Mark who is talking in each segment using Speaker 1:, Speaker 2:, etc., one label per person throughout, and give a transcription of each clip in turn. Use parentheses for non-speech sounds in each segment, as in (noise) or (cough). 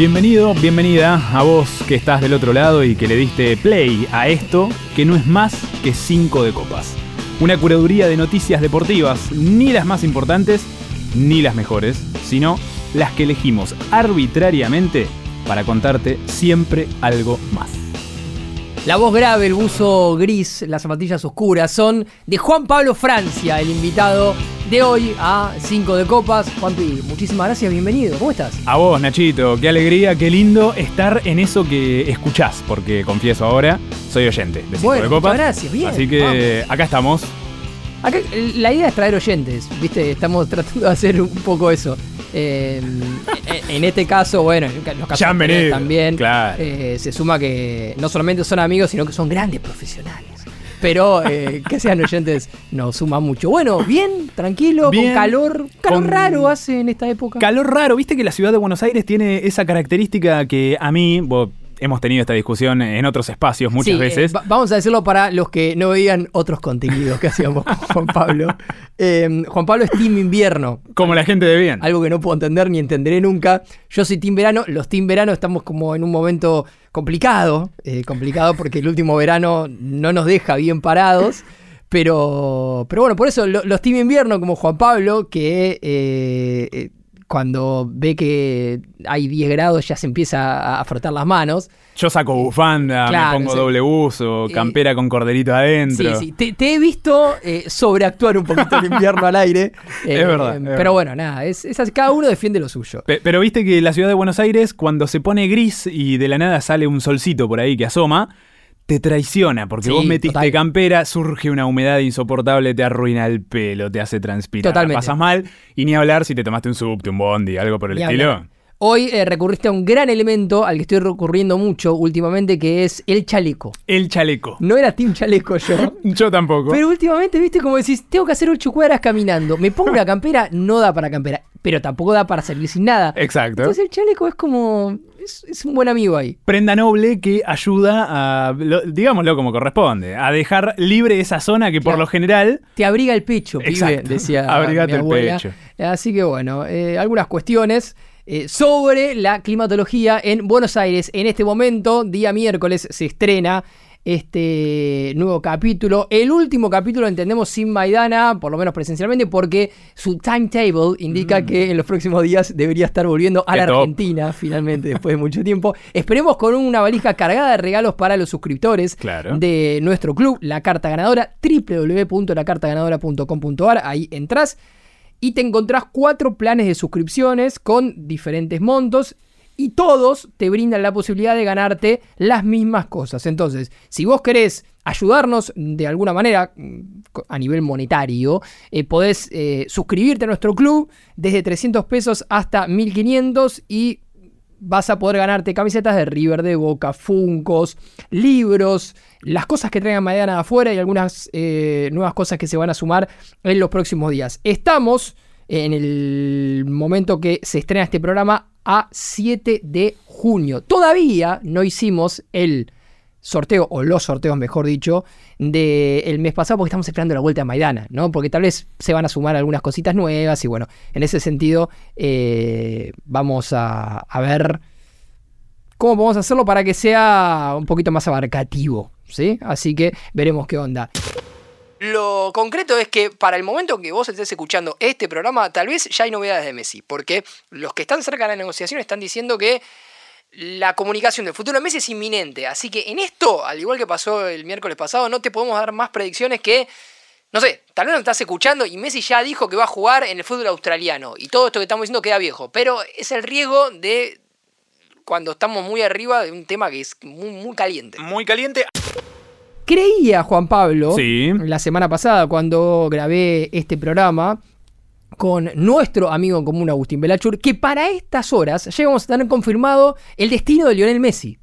Speaker 1: Bienvenido, bienvenida a vos que estás del otro lado y que le diste play a esto que no es más que 5 de copas. Una curaduría de noticias deportivas, ni las más importantes ni las mejores, sino las que elegimos arbitrariamente para contarte siempre algo más.
Speaker 2: La voz grave, el buzo gris, las zapatillas oscuras son de Juan Pablo Francia, el invitado de hoy a 5 de Copas. Juanpi, muchísimas gracias, bienvenido. ¿Cómo estás?
Speaker 1: A vos, Nachito, qué alegría, qué lindo estar en eso que escuchás, porque confieso ahora, soy oyente de 5
Speaker 2: Bueno,
Speaker 1: de Copas.
Speaker 2: muchas gracias, bien,
Speaker 1: Así que acá estamos.
Speaker 2: Acá, la idea es traer oyentes, ¿viste? Estamos tratando de hacer un poco eso. (laughs) Eh, en- este caso, bueno, en los casos también
Speaker 1: claro.
Speaker 2: eh, se suma que no solamente son amigos, sino que son grandes profesionales. Pero eh, que sean oyentes nos suma mucho. Bueno, bien, tranquilo,
Speaker 1: Bien,
Speaker 2: con calor. Calor
Speaker 1: con-
Speaker 2: raro hace en esta época.
Speaker 1: Calor raro, viste que la ciudad de Buenos Aires tiene esa característica que a mí, vos, hemos tenido esta discusión en otros espacios muchas
Speaker 2: Sí, eh,
Speaker 1: veces.
Speaker 2: va- vamos a decirlo para los que no veían otros contenidos que hacíamos con Juan Pablo. (laughs) Eh, Juan Pablo es Team Invierno.
Speaker 1: como la gente de bien.
Speaker 2: Algo que no puedo entender ni entenderé nunca. Yo soy Team Verano. Los Team Verano estamos como en un momento complicado. eh, complicado porque el último verano no nos deja bien parados. Pero, pero bueno, por eso lo- los Team Invierno, como Juan Pablo, que eh, eh, cuando ve que hay 10 grados ya se empieza a- frotar las manos.
Speaker 1: Yo saco bufanda,
Speaker 2: Claro,
Speaker 1: me pongo
Speaker 2: sí.
Speaker 1: doble uso,
Speaker 2: Eh,
Speaker 1: campera con corderito adentro.
Speaker 2: Sí, sí. Te, te he visto eh, sobreactuar un poquito el invierno al aire. (laughs) eh,
Speaker 1: Es verdad, es
Speaker 2: Pero
Speaker 1: verdad.
Speaker 2: bueno, nada, es, cada uno defiende lo suyo.
Speaker 1: Pe- Pero viste que la ciudad de Buenos Aires, cuando se pone gris y de la nada sale un solcito por ahí que asoma, te traiciona, porque
Speaker 2: Sí,
Speaker 1: vos metiste
Speaker 2: total.
Speaker 1: campera, surge una humedad insoportable, te arruina el pelo, te hace transpirar.
Speaker 2: Totalmente.
Speaker 1: Pasas mal, y ni hablar si te tomaste un subte, un bondi, algo por el
Speaker 2: Ni
Speaker 1: estilo.
Speaker 2: hablar. Hoy eh, recurriste a un gran elemento al que estoy recurriendo mucho últimamente, que es el chaleco.
Speaker 1: El chaleco.
Speaker 2: No era Team Chaleco yo. (laughs)
Speaker 1: Yo tampoco.
Speaker 2: Pero últimamente, viste, como decís, tengo que hacer ocho cuadras caminando. Me pongo una campera, (laughs) no da para campera. Pero tampoco da para salir sin nada.
Speaker 1: Exacto.
Speaker 2: Entonces el chaleco es como. Es, es un buen amigo ahí.
Speaker 1: Prenda noble que ayuda a, lo- digámoslo como corresponde, a dejar libre esa zona que por lo general
Speaker 2: Te abriga el pecho, pibe,
Speaker 1: Exacto.
Speaker 2: decía (laughs)
Speaker 1: Abrigate
Speaker 2: mi
Speaker 1: el pecho.
Speaker 2: Así que bueno, eh, algunas cuestiones eh, sobre la climatología en Buenos Aires. En este momento, día miércoles, se estrena este nuevo capítulo. El último capítulo, entendemos, sin Maidana, por lo menos presencialmente, porque su timetable indica que en los próximos días debería estar volviendo a
Speaker 1: Mm. Qué
Speaker 2: la
Speaker 1: top.
Speaker 2: Argentina, finalmente, después de mucho tiempo. Esperemos con una valija cargada de regalos para los suscriptores
Speaker 1: Claro.
Speaker 2: de nuestro club, La Carta Ganadora, www.lacartaganadora.com.ar. Ahí entras y te encontrás cuatro planes de suscripciones con diferentes montos. Y todos te brindan la posibilidad de ganarte las mismas cosas. Entonces, si vos querés ayudarnos de alguna manera mm, a nivel monetario, eh, podés eh, suscribirte a nuestro club desde 300 pesos hasta 1500 y vas a poder ganarte camisetas de River, de Boca, Funcos, libros, las cosas que traigan Maidana de afuera y algunas eh, nuevas cosas que se van a sumar en los próximos días. Estamos en el momento que se estrena este programa a 7 de junio. Todavía no hicimos el sorteo, o los sorteos mejor dicho, del mes pasado porque estamos esperando la vuelta a Maidana, ¿no? Porque tal vez se van a sumar algunas cositas nuevas y bueno, en ese sentido eh, vamos a, a ver cómo podemos hacerlo para que sea un poquito más abarcativo, ¿sí? Así que veremos qué onda. Lo concreto es que para el momento que vos estés escuchando este programa, tal vez ya hay novedades de Messi, porque los que están cerca de la negociación están diciendo que la comunicación del futuro de Messi es inminente. Así que en esto, al igual que pasó el miércoles pasado, no te podemos dar más predicciones que, no sé, tal vez nos estás escuchando y Messi ya dijo que va a jugar en el fútbol australiano. Y todo esto que estamos diciendo queda viejo. Pero es el riesgo de cuando estamos muy arriba de un tema que es muy, muy caliente.
Speaker 1: muy caliente.
Speaker 2: Creía Juan Pablo
Speaker 1: Sí.
Speaker 2: la semana pasada cuando grabé este programa con nuestro amigo en común Agustín Belachur que para estas horas ya íbamos a tener confirmado el destino de Lionel Messi.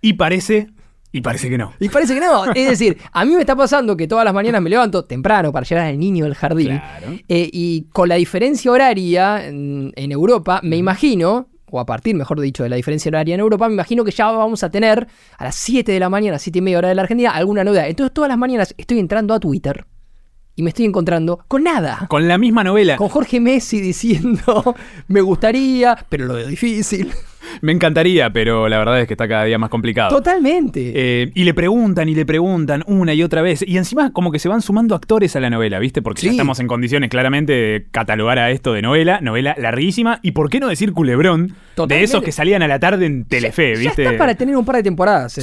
Speaker 1: Y parece, y parece que no.
Speaker 2: Y parece que no. (laughs) Es decir, a mí me está pasando que todas las mañanas me levanto temprano para llegar al niño del jardín.
Speaker 1: Claro.
Speaker 2: Eh, y con la diferencia horaria en, en Europa, me imagino, o a partir, mejor dicho, de la diferencia horaria en Europa, me imagino que ya vamos a tener a las 7 de la mañana, 7 y media hora de la Argentina, alguna novedad. Entonces todas las mañanas estoy entrando a Twitter y me estoy encontrando con nada.
Speaker 1: Con la misma novela.
Speaker 2: Con Jorge Messi diciendo, (laughs) me gustaría, pero lo veo difícil.
Speaker 1: Me encantaría, pero la verdad es que está cada día más complicado.
Speaker 2: Totalmente.
Speaker 1: Eh, y le preguntan y le preguntan una y otra vez. Y encima como que se van sumando actores a la novela, ¿viste? Porque ya estamos en condiciones claramente de catalogar a esto de novela, novela larguísima. Y por qué no decir culebrón de esos que salían a la tarde en Telefe,
Speaker 2: Ya
Speaker 1: ¿viste?
Speaker 2: está para tener un par de temporadas. ¿eh?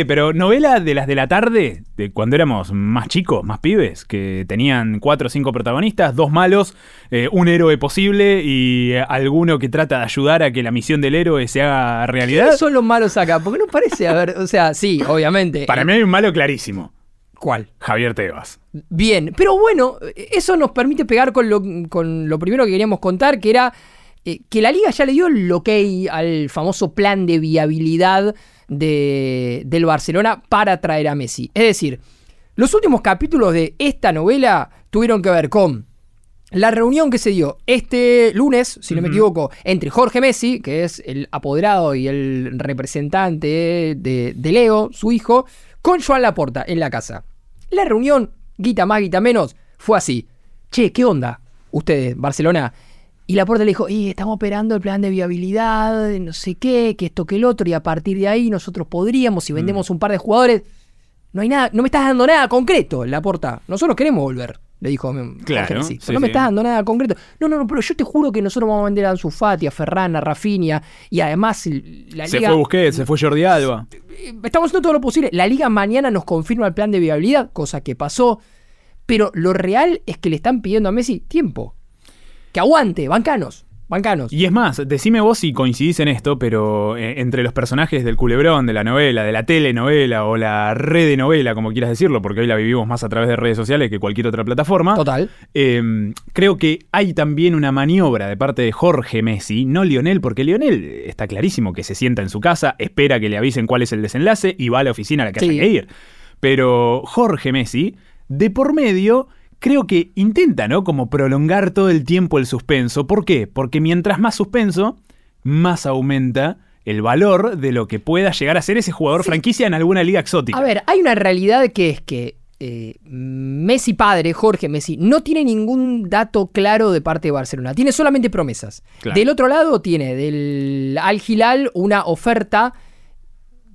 Speaker 1: Sí, pero novela de las de la tarde, de cuando éramos más chicos, más pibes, que tenían cuatro o cinco protagonistas, dos malos, eh, un héroe posible y alguno que trata de ayudar a que la misión del héroe se haga realidad.
Speaker 2: ¿Quiénes son los malos acá? Porque no parece haber. O sea, sí, obviamente.
Speaker 1: Para mí hay un malo clarísimo,
Speaker 2: ¿Cuál?
Speaker 1: Javier Tebas.
Speaker 2: Bien, pero bueno, eso nos permite pegar con lo, con lo primero que queríamos contar, que era eh, que la liga ya le dio el ok al famoso plan de viabilidad de- del Barcelona para traer a Messi. Es decir, los últimos capítulos de esta novela tuvieron que ver con la reunión que se dio este lunes, si no me equivoco, entre Jorge Messi, que es el apoderado y el representante de, de Leo, su hijo, con Joan Laporta en la casa. La reunión, guita más, guita menos, fue así. Che, ¿qué onda? Ustedes, Barcelona. Y Laporta le dijo, y estamos operando el plan de viabilidad, no sé qué, que esto, que el otro, y a partir de ahí nosotros podríamos, si vendemos un par de jugadores, no hay nada, no me estás dando nada concreto, Laporta.Nosotros queremos volver, le dijo
Speaker 1: Claro,
Speaker 2: Jorge
Speaker 1: sí,
Speaker 2: no me
Speaker 1: sí.
Speaker 2: estás dando nada concreto. No, no, no, pero yo te juro que nosotros vamos a vender a Ansu Fati, a Ferran, a Rafinha, y además la
Speaker 1: Se
Speaker 2: liga...
Speaker 1: fue Busquets, se fue Jordi Alba.
Speaker 2: Eh, Estamos haciendo todo lo posible. La liga mañana nos confirma el plan de viabilidad, cosa que pasó. Pero lo real es que le están pidiendo a Messi tiempo. Que aguante, bancanos, bancanos.
Speaker 1: Y es más, decime vos si coincidís en esto, pero eh, entre los personajes del culebrón, de la novela, de la telenovela o la redenovela, como quieras decirlo, porque hoy la vivimos más a través de redes sociales que cualquier otra plataforma.
Speaker 2: Total.
Speaker 1: Eh, creo que hay también una maniobra de parte de Jorge Messi, no Lionel, porque Lionel está clarísimo que se sienta en su casa, espera que le avisen cuál es el desenlace y va a la oficina a la que
Speaker 2: Sí.
Speaker 1: haya que ir. Pero Jorge Messi, de por medio, creo que intenta, ¿no? Como prolongar todo el tiempo el suspenso. ¿Por qué? Porque mientras más suspenso, más aumenta el valor de lo que pueda llegar a ser ese jugador franquicia en alguna liga exótica.
Speaker 2: A ver, hay una realidad que es que eh, Messi padre, Jorge Messi, no tiene ningún dato claro de parte de Barcelona. Tiene solamente promesas.
Speaker 1: Claro.
Speaker 2: Del otro lado tiene del Al Hilal una oferta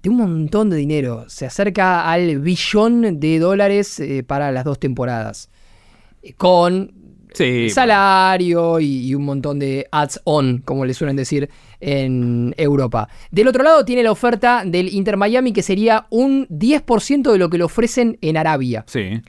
Speaker 2: de un montón de dinero. Se acerca al billón de dólares eh, para las dos temporadas. Con
Speaker 1: Sí,
Speaker 2: salario y, y un montón de ads-on, como le suelen decir en Europa. Del otro lado tiene la oferta del Inter Miami, que sería un 10% de lo que le ofrecen en Arabia.
Speaker 1: sí.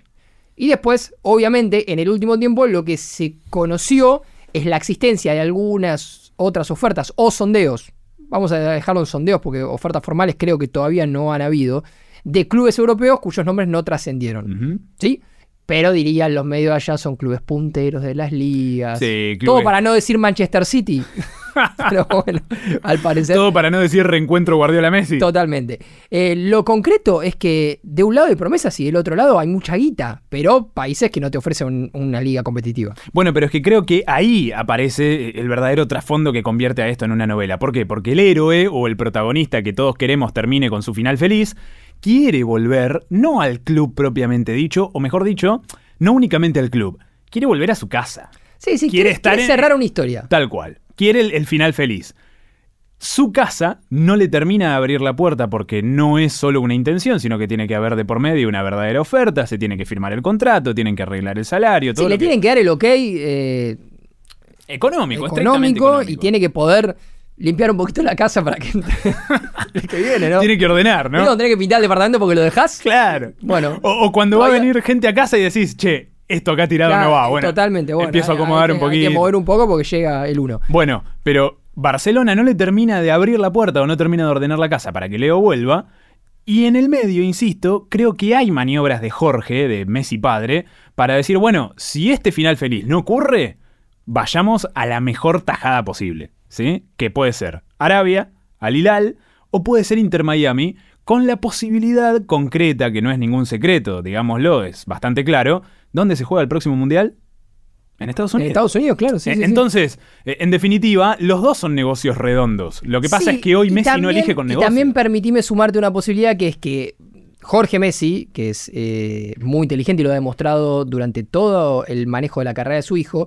Speaker 2: Y después, obviamente, en el último tiempo lo que se conoció es la existencia de algunas otras ofertas o sondeos. Vamos a dejarlo en sondeos porque ofertas formales creo que todavía no han habido. De clubes europeos cuyos nombres no trascendieron. ¿Sí? Pero dirían los medios allá son clubes punteros de las ligas.
Speaker 1: Sí,
Speaker 2: Todo
Speaker 1: clubes-
Speaker 2: para no decir Manchester City. (laughs) Pero bueno, al parecer.
Speaker 1: Todo para no decir reencuentro Guardiola-Messi.
Speaker 2: Totalmente. Eh, lo concreto es que de un lado hay promesas y del otro lado hay mucha guita, pero países que no te ofrecen un- una liga competitiva.
Speaker 1: Bueno, pero es que creo que ahí aparece el verdadero trasfondo que convierte a esto en una novela. ¿Por qué? Porque el héroe o el protagonista que todos queremos termine con su final feliz, quiere volver no al club propiamente dicho, o mejor dicho, no únicamente al club, quiere volver a su casa.
Speaker 2: Sí, sí,
Speaker 1: Quiere
Speaker 2: quiere,
Speaker 1: estar
Speaker 2: quiere
Speaker 1: en-
Speaker 2: cerrar una historia.
Speaker 1: Tal cual. Quiere el, el final feliz. Su casa no le termina de abrir la puerta porque no es solo una intención, sino que tiene que haber de por medio una verdadera oferta, se tiene que firmar el contrato, tienen que arreglar el salario, todo
Speaker 2: Sí,
Speaker 1: lo
Speaker 2: le
Speaker 1: que-
Speaker 2: tienen que dar el ok eh,
Speaker 1: económico,
Speaker 2: económico, y tiene que poder limpiar un poquito la casa para que entre (laughs) el que viene, ¿no?
Speaker 1: Tiene que ordenar, ¿no?
Speaker 2: ¿No? tenés que pintar el departamento porque lo dejás.
Speaker 1: Claro.
Speaker 2: Bueno.
Speaker 1: O, o cuando va a venir gente a casa y decís, che, esto acá tirado
Speaker 2: Claro,
Speaker 1: no va. Bueno,
Speaker 2: totalmente, bueno.
Speaker 1: Empiezo a acomodar
Speaker 2: hay
Speaker 1: un poquito.
Speaker 2: Hay que mover un poco porque llega el 1.
Speaker 1: Bueno, pero Barcelona no le termina de abrir la puerta o no termina de ordenar la casa para que Leo vuelva. Y en el medio, insisto, creo que hay maniobras de Jorge, de Messi padre, para decir, bueno, si este final feliz no ocurre, vayamos a la mejor tajada posible. ¿Sí? Que puede ser Arabia, Al Hilal, o puede ser Inter Miami, con la posibilidad concreta, que no es ningún secreto, digámoslo, es bastante claro, ¿dónde se juega el próximo mundial? En Estados
Speaker 2: En
Speaker 1: Unidos.
Speaker 2: Estados Unidos, claro, sí,
Speaker 1: Eh,
Speaker 2: sí.
Speaker 1: Entonces, eh, en definitiva, los dos son negocios redondos. Lo que pasa
Speaker 2: Sí,
Speaker 1: es que hoy
Speaker 2: y
Speaker 1: Messi no elige con
Speaker 2: Y
Speaker 1: negocios.
Speaker 2: también permitime sumarte una posibilidad que es que Jorge Messi, que es eh, muy inteligente y lo ha demostrado durante todo el manejo de la carrera de su hijo,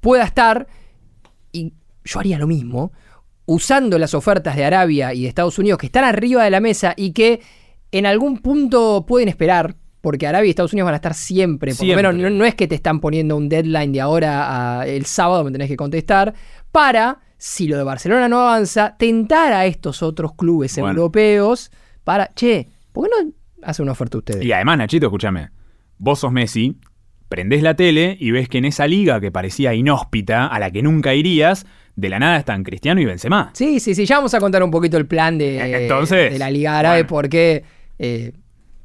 Speaker 2: pueda estar, y yo haría lo mismo, usando las ofertas de Arabia y de Estados Unidos que están arriba de la mesa y que en algún punto pueden esperar, porque Arabia y Estados Unidos van a estar siempre, por lo menos no, no es que te están poniendo un deadline de ahora a el sábado me tenés que contestar, para, si lo de Barcelona no avanza, tentar a estos otros clubes
Speaker 1: Bueno.
Speaker 2: europeos para, che, ¿por qué no hacen una oferta ustedes?
Speaker 1: Y además, Nachito, escúchame. Vos sos Messi, prendés la tele y ves que en esa liga que parecía inhóspita, a la que nunca irías, de la nada están Cristiano y Benzema.
Speaker 2: Sí, sí, sí, ya vamos a contar un poquito el plan de,
Speaker 1: Entonces,
Speaker 2: de la Liga Árabe
Speaker 1: bueno.
Speaker 2: porque eh,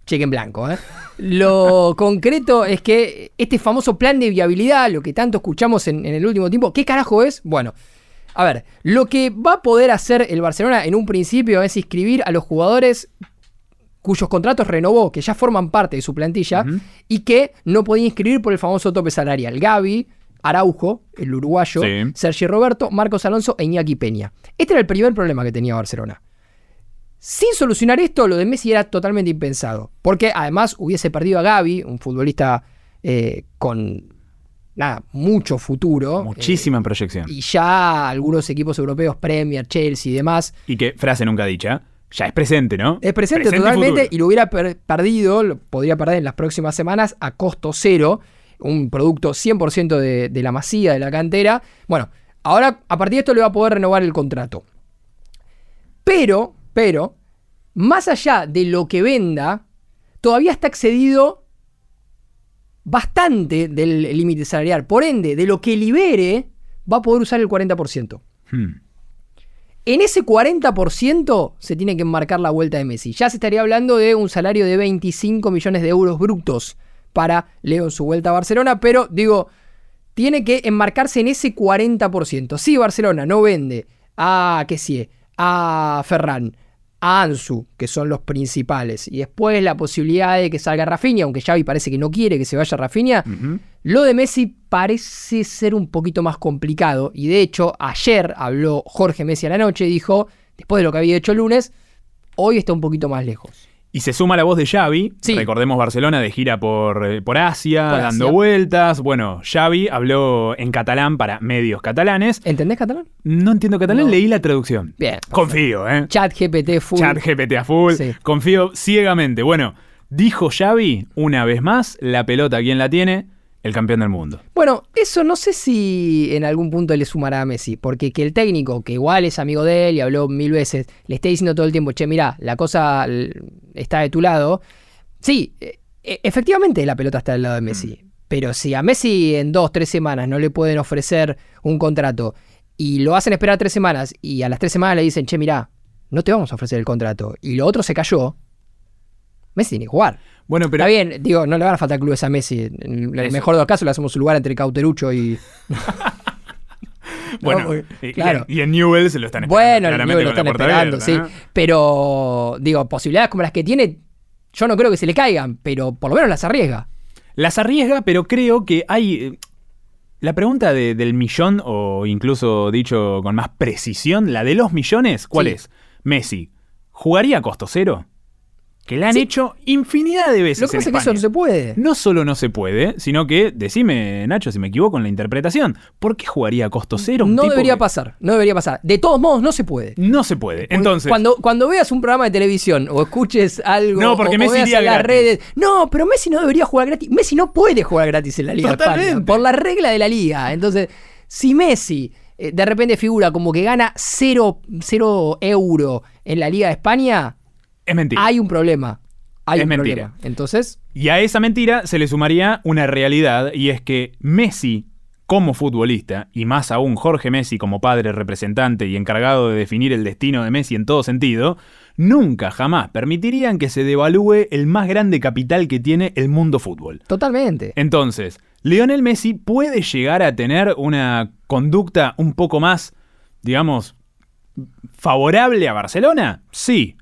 Speaker 2: cheque en blanco. ¿eh? Lo (laughs) concreto es que este famoso plan de viabilidad, lo que tanto escuchamos en, en el último tiempo, ¿qué carajo es? Bueno, a ver, lo que va a poder hacer el Barcelona en un principio es inscribir a los jugadores cuyos contratos renovó, que ya forman parte de su plantilla, y que no podía inscribir por el famoso tope salarial. Gaby, Araujo, el uruguayo,
Speaker 1: Sí.
Speaker 2: Sergio Roberto, Marcos Alonso e Iñaki Peña. Este era el primer problema que tenía Barcelona. Sin solucionar esto, lo de Messi era totalmente impensado. Porque además hubiese perdido a Gaby, un futbolista eh, con nada, mucho futuro.
Speaker 1: Muchísima proyección.
Speaker 2: eh, y ya algunos equipos europeos, Premier, Chelsea y demás,
Speaker 1: Y que, frase nunca dicha, ya es presente, ¿no?
Speaker 2: es presente, totalmente y, lo hubiera per- perdido, lo podría perder en las próximas semanas a costo cero, un producto 100% de, de la masía, de la cantera. Bueno, ahora a partir de esto le va a poder renovar el contrato. Pero, pero, más allá de lo que venda, todavía está excedido bastante del límite salarial. Por ende, de lo que libere, va a poder usar el 40%.
Speaker 1: Hmm.
Speaker 2: En ese 40% se tiene que enmarcar la vuelta de Messi. Ya se estaría hablando de un salario de 25 millones de euros brutos para Leo en su vuelta a Barcelona, pero digo, tiene que enmarcarse en ese 40%. Si Barcelona no vende a Kessie, a Ferran, a Ansu, que son los principales, y después la posibilidad de que salga Rafinha, aunque Xavi parece que no quiere que se vaya Rafinha, lo de Messi parece ser un poquito más complicado y de hecho ayer habló Jorge Messi a la noche y dijo, después de lo que había hecho el lunes, hoy está un poquito más lejos.
Speaker 1: Y se suma la voz de Xavi.
Speaker 2: Sí.
Speaker 1: Recordemos Barcelona de gira por, eh, por Asia,
Speaker 2: Por
Speaker 1: dando
Speaker 2: Asia.
Speaker 1: vueltas. Bueno, Xavi habló en catalán para medios catalanes.
Speaker 2: ¿Entendés catalán?
Speaker 1: No entiendo catalán,
Speaker 2: No.
Speaker 1: leí la traducción.
Speaker 2: Bien.
Speaker 1: Confío, ¿eh?
Speaker 2: Chat GPT full.
Speaker 1: Chat GPT a full.
Speaker 2: Sí.
Speaker 1: Confío ciegamente. Bueno, dijo Xavi, una vez más, la pelota, ¿quién la tiene? El campeón del mundo.
Speaker 2: Bueno, eso no sé si en algún punto le sumará a Messi, porque que el técnico, que igual es amigo de él y habló mil veces, le esté diciendo todo el tiempo, che, mirá, la cosa está de tu lado. Sí, e- e- efectivamente la pelota está del lado de Messi, pero si a Messi en dos, tres semanas no le pueden ofrecer un contrato y lo hacen esperar tres semanas y a las tres semanas le dicen, che, mirá, no te vamos a ofrecer el contrato y lo otro se cayó, Messi tiene que jugar.
Speaker 1: Bueno, pero
Speaker 2: Está bien, digo, no le van a faltar clubes a Messi. En el mejor de los casos le hacemos un lugar entre Cauterucho y. (laughs)
Speaker 1: bueno,
Speaker 2: No, porque-
Speaker 1: y,
Speaker 2: claro.
Speaker 1: y en Newell se lo están esperando.
Speaker 2: Bueno,
Speaker 1: claramente
Speaker 2: Newell lo están esperando,
Speaker 1: abierta,
Speaker 2: sí. Pero, digo, posibilidades como las que tiene, yo no creo que se le caigan, pero por lo menos las arriesga.
Speaker 1: Las arriesga, pero creo que hay. eh, La pregunta de- del millón, o incluso dicho con más precisión, la de los millones, ¿cuál
Speaker 2: Sí.
Speaker 1: es? Messi, ¿jugaría a costo cero? Que la han
Speaker 2: Sí.
Speaker 1: hecho infinidad de veces.
Speaker 2: Lo que pasa es que eso no se puede.
Speaker 1: No solo no se puede, sino que, decime, Nacho, si me equivoco en la interpretación, ¿por qué jugaría a costo cero? un
Speaker 2: No
Speaker 1: tipo
Speaker 2: debería
Speaker 1: que-
Speaker 2: pasar, no debería pasar. De todos modos, no se puede.
Speaker 1: No se puede. Entonces,
Speaker 2: cuando, cuando veas un programa de televisión o escuches algo
Speaker 1: No, porque
Speaker 2: o, o
Speaker 1: Messi
Speaker 2: veas
Speaker 1: iría
Speaker 2: en las
Speaker 1: gratis.
Speaker 2: redes, no, pero Messi no debería jugar gratis. Messi no puede jugar gratis en la Liga de España,
Speaker 1: Totalmente.
Speaker 2: por la regla de la liga. Entonces, si Messi eh, de repente figura como que gana cero, cero euro en la Liga de España,
Speaker 1: es mentira.
Speaker 2: hay un problema. Hay
Speaker 1: Es
Speaker 2: un
Speaker 1: mentira.
Speaker 2: problema. Entonces,
Speaker 1: Y a esa mentira se le sumaría una realidad, y es que Messi, como futbolista, y más aún Jorge Messi como padre representante y encargado de definir el destino de Messi en todo sentido, nunca jamás permitirían que se devalúe el más grande capital que tiene el mundo fútbol.
Speaker 2: totalmente.
Speaker 1: Entonces, Lionel Messi puede llegar a tener una conducta un poco más, digamos, favorable a Barcelona? Sí.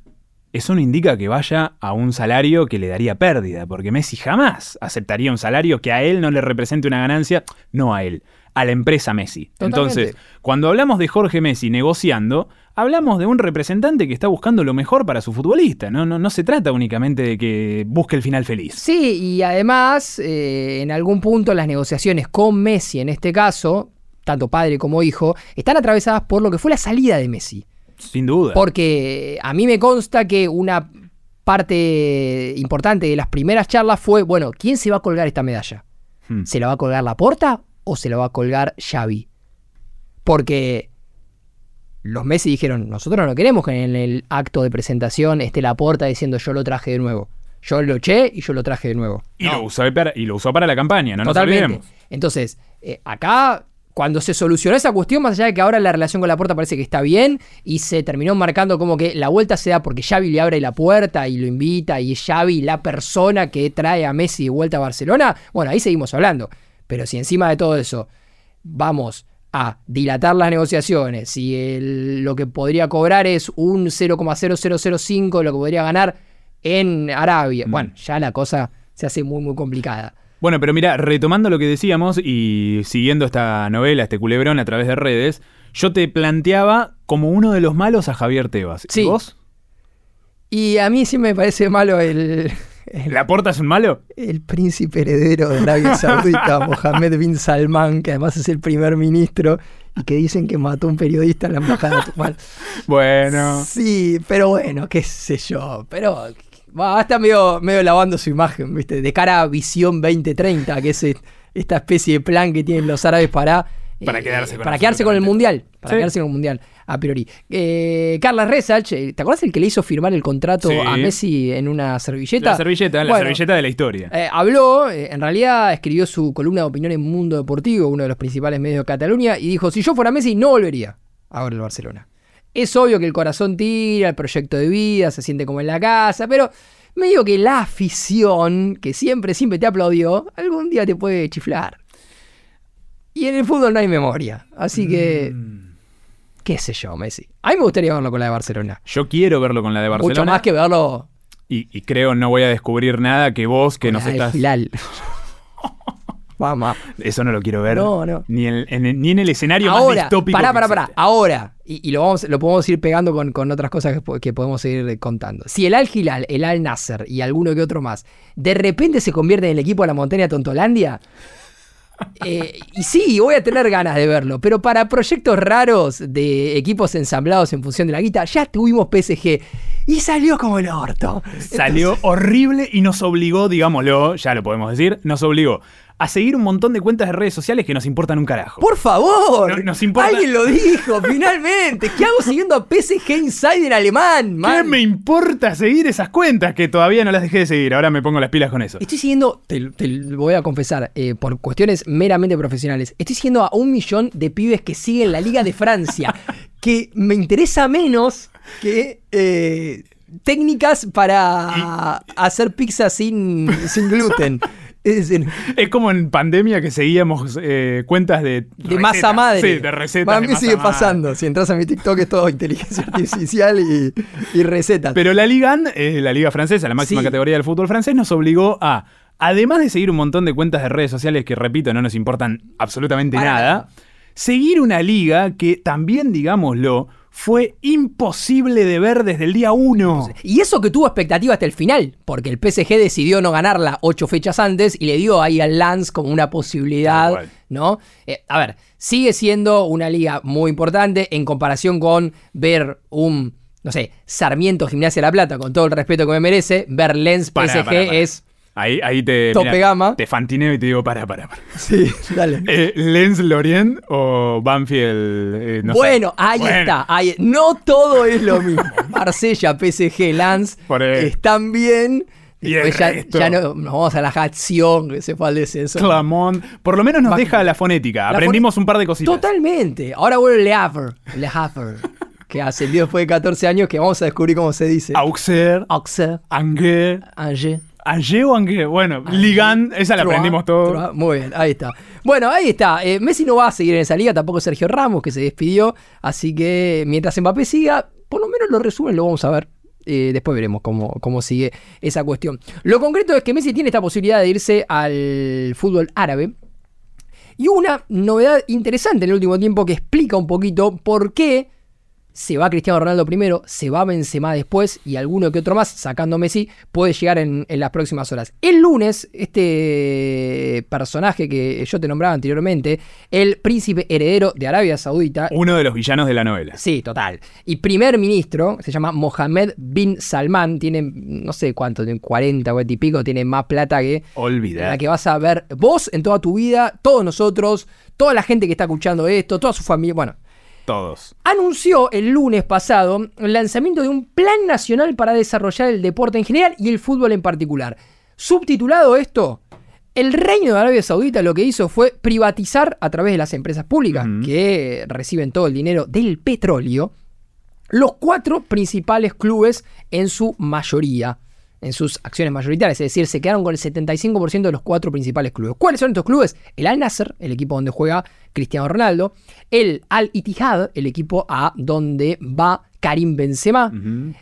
Speaker 1: Eso no indica que vaya a un salario que le daría pérdida, porque Messi jamás aceptaría un salario que a él no le represente una ganancia, no a él, a la empresa Messi.
Speaker 2: Totalmente.
Speaker 1: Entonces, cuando hablamos de Jorge Messi negociando, hablamos de un representante que está buscando lo mejor para su futbolista. No, no, no se trata únicamente de que busque el final feliz.
Speaker 2: Sí, y además, eh, en algún punto las negociaciones con Messi, en este caso, tanto padre como hijo, están atravesadas por lo que fue la salida de Messi.
Speaker 1: Sin duda.
Speaker 2: Porque a mí me consta que una parte importante de las primeras charlas fue, bueno, ¿quién se va a colgar esta medalla?
Speaker 1: Hmm.
Speaker 2: ¿Se la va a colgar la Porta o se la va a colgar Xavi? Porque los Messi dijeron, nosotros no queremos que en el acto de presentación esté la Porta diciendo yo lo traje de nuevo. Yo lo eché y yo lo traje de nuevo.
Speaker 1: Y, lo usó para, y lo usó para la campaña, no
Speaker 2: Totalmente.
Speaker 1: nos olvidemos.
Speaker 2: Entonces, eh, acá, cuando se solucionó esa cuestión, más allá de que ahora la relación con la puerta parece que está bien, y se terminó marcando como que la vuelta se da porque Xavi le abre la puerta y lo invita, y es Xavi la persona que trae a Messi de vuelta a Barcelona, bueno, ahí seguimos hablando. Pero si encima de todo eso vamos a dilatar las negociaciones, si el- lo que podría cobrar es un 0,0005 de lo que podría ganar en Arabia,
Speaker 1: Mm.
Speaker 2: bueno, ya la cosa se hace muy, muy complicada.
Speaker 1: Bueno, pero mira, retomando lo que decíamos y siguiendo esta novela, este culebrón a través de redes, yo te planteaba como uno de los malos a Javier Tebas. ¿Y
Speaker 2: Sí.
Speaker 1: vos?
Speaker 2: Y a mí sí me parece malo el, el,
Speaker 1: ¿La porta es un malo?
Speaker 2: el príncipe heredero de Arabia Saudita, (laughs) Mohammed bin Salman, que además es el primer ministro y que dicen que mató a un periodista en la embajada. (laughs)
Speaker 1: Bueno.
Speaker 2: Sí, pero bueno, qué sé yo. Pero va, está medio, medio lavando su imagen, ¿viste? De cara a Visión 2030, que es e- esta especie de plan que tienen los árabes para.
Speaker 1: Para quedarse con
Speaker 2: para quedarse con el mundial. Para
Speaker 1: Sí.
Speaker 2: quedarse con el mundial, a priori. Eh, Carla Resach, eh, ¿te acuerdas el que le hizo firmar el contrato
Speaker 1: Sí.
Speaker 2: a Messi en una servilleta?
Speaker 1: La servilleta, la servilleta de la historia.
Speaker 2: eh, habló, eh, en realidad escribió su columna de opinión en Mundo Deportivo, uno de los principales medios de Cataluña, y dijo, si yo fuera Messi no volvería a ver el Barcelona. Es obvio que el corazón tira, el proyecto de vida, se siente como en la casa, pero me digo que la afición, que siempre, siempre te aplaudió, algún día te puede chiflar. Y en el fútbol no hay memoria, así que,
Speaker 1: Mm.
Speaker 2: qué sé yo, Messi. A mí me gustaría verlo con la de Barcelona.
Speaker 1: Yo quiero verlo con la de Barcelona.
Speaker 2: Mucho más que verlo
Speaker 1: y, y creo no voy a descubrir nada que vos que nos estás.
Speaker 2: Hilal. (laughs) Vamos.
Speaker 1: Eso no lo quiero ver.
Speaker 2: No, no.
Speaker 1: Ni en, en- ni en el escenario más
Speaker 2: ahora,
Speaker 1: distópico.
Speaker 2: pará, pará, pará, ahora, y, y lo, vamos, lo podemos ir pegando con, con otras cosas que, que podemos seguir contando. Si el Al Hilal, el Al Nasser y alguno que otro más, de repente se convierte en el equipo de la montaña Tontolandia, (laughs) eh, y sí, voy a tener ganas de verlo, pero para proyectos raros de equipos ensamblados en función de la guita, ya tuvimos PSG y salió como el orto.
Speaker 1: Salió horrible y nos obligó, digámoslo, ya lo podemos decir, nos obligó a seguir un montón de cuentas de redes sociales que nos importan un carajo.
Speaker 2: Por favor,
Speaker 1: No- nos importa-
Speaker 2: alguien lo dijo, (laughs) finalmente. ¿Qué hago siguiendo a PSG Insider alemán,
Speaker 1: ¿Qué
Speaker 2: man?
Speaker 1: me importa seguir esas cuentas que todavía no las dejé de seguir? Ahora me pongo las pilas con eso.
Speaker 2: Estoy siguiendo, te, te voy a confesar, eh, por cuestiones meramente profesionales, estoy siguiendo a un millón de pibes que siguen la Liga de Francia, (laughs) que me interesa menos que eh, técnicas para hacer pizza sin, sin gluten. (laughs) Es decir,
Speaker 1: Es como en pandemia que seguíamos eh, cuentas de.
Speaker 2: de
Speaker 1: recetas.
Speaker 2: masa madre.
Speaker 1: Sí, de recetas.
Speaker 2: Para
Speaker 1: de
Speaker 2: mí
Speaker 1: masa
Speaker 2: sigue
Speaker 1: madre.
Speaker 2: pasando. Si entras a mi TikTok es todo inteligencia artificial y, y recetas.
Speaker 1: Pero la Liga, eh, la Liga Francesa, la máxima
Speaker 2: Sí.
Speaker 1: categoría del fútbol francés, nos obligó a, además de seguir un montón de cuentas de redes sociales que, repito, no nos importan absolutamente
Speaker 2: Para
Speaker 1: nada. seguir una liga que también, digámoslo, fue imposible de ver desde el día uno.
Speaker 2: Y eso que tuvo expectativa hasta el final, porque el PSG decidió no ganarla ocho fechas antes y le dio ahí al Lance como una posibilidad. ¿no? Eh, a ver, sigue siendo una liga muy importante en comparación con ver un, no sé, Sarmiento Gimnasia La Plata, con todo el respeto que me merece, ver Lens PSG es...
Speaker 1: Ahí, ahí te.
Speaker 2: Tope gama.
Speaker 1: Te fantineo y te digo, para, para, para. (laughs)
Speaker 2: Sí, dale. (laughs)
Speaker 1: Eh, ¿Lens Lorient o Banfield? eh, no sé.
Speaker 2: bueno, ahí
Speaker 1: Bueno.
Speaker 2: está. ahí- no todo es lo mismo. (laughs) Marsella, PSG,
Speaker 1: ahí.
Speaker 2: están bien.
Speaker 1: Y el
Speaker 2: Después ya, ya no, nos vamos a la acción que se fue al descenso.
Speaker 1: Clamont. Por lo menos nos
Speaker 2: Va-
Speaker 1: deja la fonética.
Speaker 2: La
Speaker 1: Aprendimos un par de cositas.
Speaker 2: Totalmente. Ahora vuelve Le Havre. Le Havre. que ascendió después de 14 años, que vamos a descubrir cómo se dice.
Speaker 1: Auxerre,
Speaker 2: Auxerre,
Speaker 1: Angers.
Speaker 2: Angers.
Speaker 1: ¿Angers o Angers? Bueno, Ligan, esa la aprendimos todo.
Speaker 2: Troyes. Muy bien, ahí está. Bueno, ahí está. Eh, Messi no va a seguir en esa liga, tampoco Sergio Ramos, que se despidió. Así que mientras Mbappé siga, por lo menos los resumen lo vamos a ver. Eh, después veremos cómo, cómo sigue esa cuestión. Lo concreto es que Messi tiene esta posibilidad de irse al fútbol árabe. Y una novedad interesante en el último tiempo que explica un poquito por qué se va Cristiano Ronaldo primero, se va Benzema después y alguno que otro más, sacando Messi, puede llegar en, en, las próximas horas. El lunes, este personaje que yo te nombraba anteriormente, el príncipe heredero de Arabia Saudita.
Speaker 1: Uno de los villanos de la novela.
Speaker 2: Sí, total. Y primer ministro, se llama Mohammed bin Salman, tiene no sé cuánto, tiene 40 o y pico, tiene más plata que...
Speaker 1: Olvidar.
Speaker 2: La que vas a ver vos en toda tu vida, todos nosotros, toda la gente que está escuchando esto, toda su familia, bueno
Speaker 1: todos.
Speaker 2: Anunció el lunes pasado el lanzamiento de un plan nacional para desarrollar el deporte en general y el fútbol en particular. Subtitulado esto, el reino de Arabia Saudita lo que hizo fue privatizar a través de las empresas públicas que reciben todo el dinero del petróleo los cuatro principales clubes en su mayoría en sus acciones mayoritarias, es decir, se quedaron con el 75% de los cuatro principales clubes. ¿Cuáles son estos clubes? El Al Nasser, el equipo donde juega Cristiano Ronaldo, el Al Ittihad, el equipo a donde va Karim Benzema,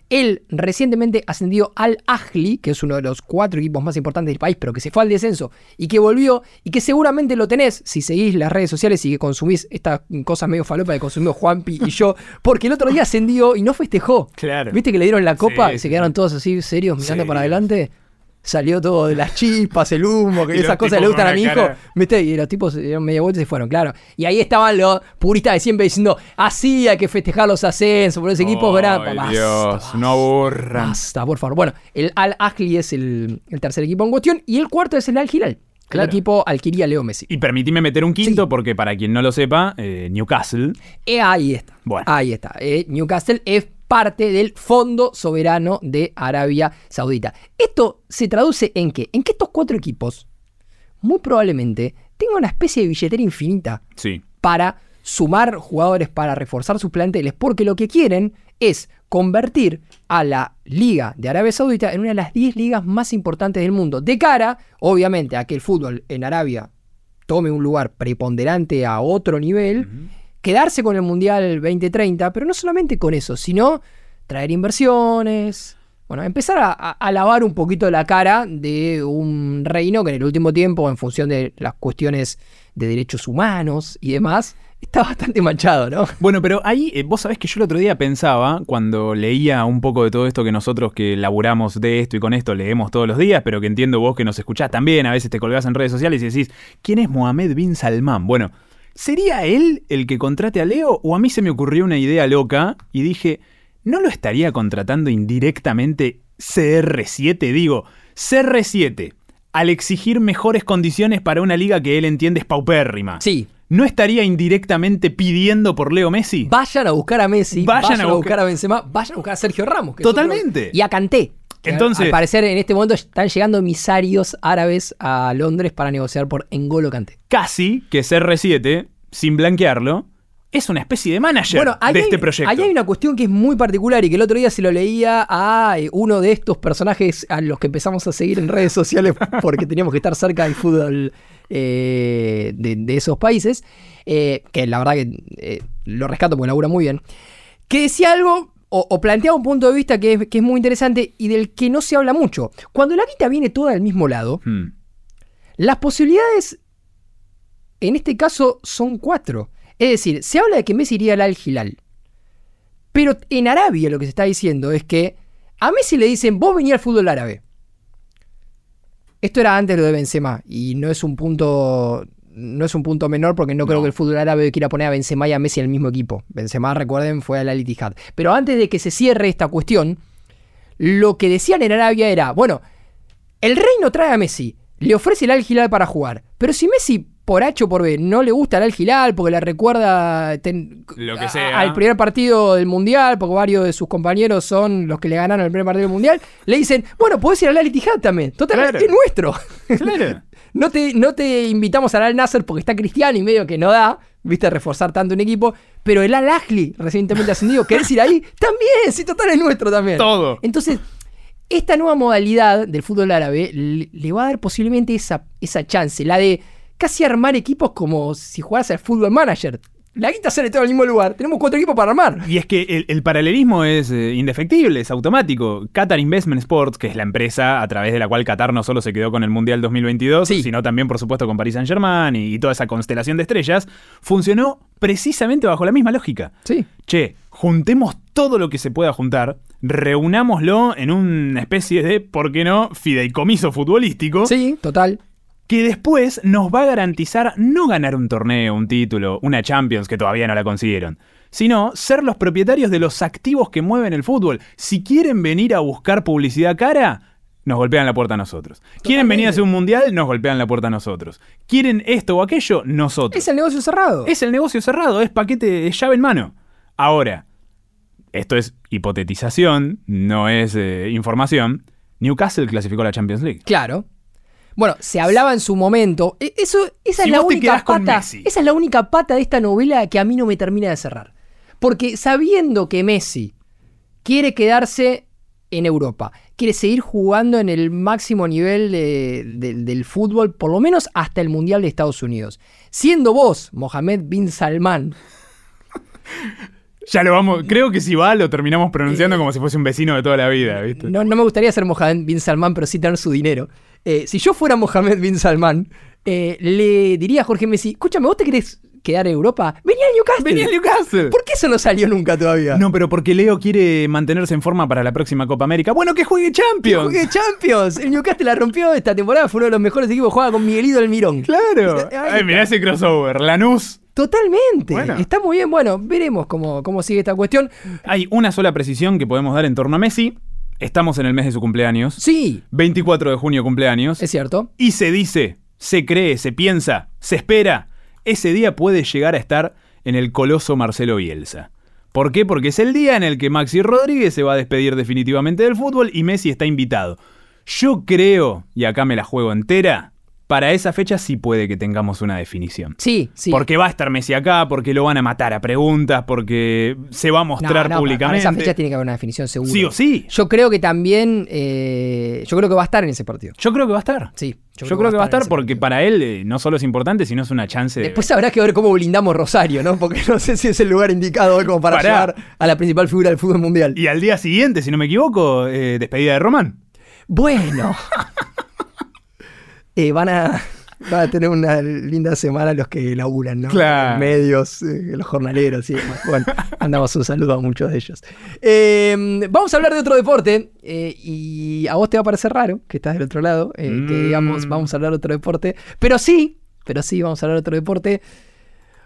Speaker 2: el recientemente ascendido Al Ahly, que es uno de los cuatro equipos más importantes del país, pero que se fue al descenso y que volvió y que seguramente lo tenés si seguís las redes sociales y que consumís estas cosas medio falopa que consumimos Juanpi y yo, porque el otro día ascendió y no festejó.
Speaker 1: Claro.
Speaker 2: ¿Viste que le dieron la copa y se quedaron todos así serios mirando para adelante? Salió todo de las chispas, el humo, (laughs) que esas cosas le gustan a mi hijo. Y los tipos se dieron media vuelta y se fueron, claro. Y ahí estaban los puristas de siempre diciendo, así hay que festejar los ascensos por ese equipo grande.
Speaker 1: Dios, no aburran.
Speaker 2: Basta, por favor. Bueno, el Al Ahly es el, tercer equipo en cuestión y el cuarto es el Al Hilal. El equipo que Leo Messi.
Speaker 1: Y permitime meter un quinto porque para quien no lo sepa, eh, Newcastle.
Speaker 2: Eh, ahí está. Bueno. Ahí está. Eh, Newcastle es parte del Fondo Soberano de Arabia Saudita. Esto se traduce en qué? En que estos cuatro equipos muy probablemente tengan una especie de billetera infinita
Speaker 1: sí.
Speaker 2: para sumar jugadores para reforzar sus planteles, porque lo que quieren es convertir a la Liga de Arabia Saudita en una de las 10 ligas más importantes del mundo, de cara, obviamente, a que el fútbol en Arabia tome un lugar preponderante a otro nivel quedarse con el Mundial 2030, pero no solamente con eso, sino traer inversiones, bueno, empezar a, lavar un poquito la cara de un reino que en el último tiempo, en función de las cuestiones de derechos humanos y demás, está bastante manchado, ¿no?
Speaker 1: Bueno, pero ahí eh, vos sabés que yo el otro día pensaba, cuando leía un poco de todo esto que nosotros que laburamos de esto y con esto leemos todos los días, pero que entiendo vos que nos escuchás también, a veces te colgás en redes sociales y decís, ¿quién es Mohamed bin Salman? Bueno, ¿Sería él el que contrate a Leo o a mí se me ocurrió una idea loca y dije, ¿no lo estaría contratando indirectamente CR7? Digo, CR7, al exigir mejores condiciones para una liga que él entiende es paupérrima.
Speaker 2: Sí.
Speaker 1: ¿No estaría indirectamente pidiendo por Leo Messi?
Speaker 2: Vayan a buscar a Messi, vayan, a, buscar... a Benzema, vayan a buscar a Sergio Ramos.
Speaker 1: Totalmente.
Speaker 2: Y a Canté. Entonces, al parecer en este momento están llegando emisarios árabes a Londres para negociar por Engolo Kanté.
Speaker 1: Casi que CR7, sin blanquearlo, es una especie de manager de este proyecto.
Speaker 2: Ahí hay una cuestión que es muy particular y que el otro día se lo leía a eh, uno de estos personajes a los que empezamos a seguir en redes sociales (laughs) porque teníamos que estar cerca del fútbol eh, de, esos países, eh, que la verdad que lo rescato porque labura muy bien, que decía algo o, plantea un punto de vista que es, muy interesante y del que no se habla mucho. Cuando la guita viene toda del mismo lado, hmm. las posibilidades en este caso son cuatro. Es decir, se habla de que Messi iría al Al Hilal. Pero en Arabia lo que se está diciendo es que a Messi le dicen, vos venís al fútbol árabe. Esto era antes de lo de Benzema y no es un punto no es un punto menor porque no, creo que el fútbol árabe quiera poner a Benzema y a Messi en el mismo equipo. Benzema, recuerden, fue al Al Ittihad. Pero antes de que se cierre esta cuestión, lo que decían en Arabia era, bueno, el reino trae a Messi, le ofrece el Al Hilal para jugar, pero si Messi por H o por B no le gusta el Al Hilal porque le recuerda
Speaker 1: lo que sea.
Speaker 2: al primer partido del Mundial, porque varios de sus compañeros son los que le ganaron el primer partido del Mundial, le dicen, bueno, podés ir al Al Ittihad también, totalmente es nuestro. Claro. (laughs) No te, no te invitamos al Al Nasser porque está Cristiano y medio que no da, viste, reforzar tanto un equipo. Pero el Al Ahly, recientemente ascendido, ¿querés ir ahí? (laughs) También, sí, total es nuestro también.
Speaker 1: Todo.
Speaker 2: Entonces, esta nueva modalidad del fútbol árabe le, va a dar posiblemente esa, esa chance, la de casi armar equipos como si jugase al fútbol manager la guita sale todo al mismo lugar. Tenemos cuatro equipos para armar.
Speaker 1: Y es que el, paralelismo es eh, indefectible, es automático. Qatar Investment Sports, que es la empresa a través de la cual Qatar no solo se quedó con el Mundial 2022, sino también, por supuesto, con Paris Saint-Germain y, toda esa constelación de estrellas, funcionó precisamente bajo la misma lógica.
Speaker 2: Sí.
Speaker 1: Che, juntemos todo lo que se pueda juntar, reunámoslo en una especie de, ¿por qué no?, fideicomiso futbolístico.
Speaker 2: Sí, total.
Speaker 1: Que después nos va a garantizar no ganar un torneo, un título, una Champions que todavía no la consiguieron, sino ser los propietarios de los activos que mueven el fútbol. Si quieren venir a buscar publicidad cara, nos golpean la puerta a nosotros. Quieren venir a hacer un mundial, nos golpean la puerta a nosotros. Quieren esto o aquello, nosotros.
Speaker 2: Es el negocio cerrado.
Speaker 1: Es el negocio cerrado, es paquete, es llave en mano. Ahora, esto es hipotetización, no es eh, información. Newcastle clasificó a la Champions League.
Speaker 2: Claro. Bueno, se hablaba en su momento. e- Eso, esa
Speaker 1: Si
Speaker 2: es la única pata. Esa es la única pata de esta novela que a mí no me termina de cerrar. Porque sabiendo que Messi quiere quedarse en Europa, quiere seguir jugando en el máximo nivel de- de- del fútbol, por lo menos hasta el Mundial de Estados Unidos. Siendo vos, Mohamed bin Salman, (laughs)
Speaker 1: Ya lo vamos, creo que si va lo terminamos pronunciando como si fuese un vecino de toda la vida, ¿viste?
Speaker 2: no, no me gustaría ser Mohamed bin Salman, pero sí tener su dinero. Eh, si yo fuera Mohamed bin Salman, eh, le diría a Jorge Messi, escúchame, ¿vos te querés quedar en Europa? Vení al Newcastle.
Speaker 1: Venía el Newcastle.
Speaker 2: ¿Por qué eso no salió nunca todavía?
Speaker 1: No, pero porque Leo quiere mantenerse en forma para la próxima Copa América. Bueno, que juegue Champions.
Speaker 2: Juegue Champions. El Newcastle la rompió esta temporada, fue uno de los mejores equipos, juega con Miguelito del Mirón.
Speaker 1: Claro. Ay, mirá ese crossover. Lanús.
Speaker 2: Totalmente.
Speaker 1: Bueno.
Speaker 2: Está muy bien. Bueno, veremos cómo, cómo sigue esta cuestión.
Speaker 1: Hay una sola precisión que podemos dar en torno a Messi. Estamos en el mes de su cumpleaños.
Speaker 2: Sí,
Speaker 1: 24 de junio cumpleaños.
Speaker 2: es cierto.
Speaker 1: Y se dice, se cree, se piensa, se espera. Ese día puede llegar a estar en el coloso Marcelo Bielsa. ¿Por qué? Porque es el día en el que Maxi Rodríguez se va a despedir definitivamente del fútbol y Messi está invitado. Yo creo, y acá me la juego entera, para esa fecha sí puede que tengamos una definición.
Speaker 2: Sí, sí.
Speaker 1: Porque va a estar Messi acá, porque lo van a matar a preguntas, porque se va a
Speaker 2: No,
Speaker 1: mostrar
Speaker 2: no, para-
Speaker 1: públicamente.
Speaker 2: Para esa fecha tiene que haber una definición segura.
Speaker 1: Sí o sí.
Speaker 2: Yo creo que también. eh, yo creo que va a estar en ese partido.
Speaker 1: Yo creo que va a estar.
Speaker 2: Sí.
Speaker 1: Yo, creo que va a estar porque
Speaker 2: partido.
Speaker 1: para él eh, no solo es importante, sino es una chance de...
Speaker 2: Después habrá que ver cómo blindamos Rosario, ¿no? Porque no sé si es el lugar indicado como para
Speaker 1: Pará.
Speaker 2: llegar a la principal figura del fútbol mundial.
Speaker 1: Y al día siguiente, si no me equivoco, eh, despedida de Román.
Speaker 2: Bueno. (laughs) Eh, van, a, (laughs) van a tener una linda semana los que laburan, ¿no?
Speaker 1: Claro.
Speaker 2: Medios, eh, los jornaleros y demás. Bueno, (laughs) mandamos un saludo a muchos de ellos. Eh, vamos a hablar de otro deporte. eh, y a vos te va a parecer raro que estás del otro lado. Que
Speaker 1: Mm.
Speaker 2: digamos, vamos a hablar de otro deporte. Pero sí, pero sí, vamos a hablar de otro deporte.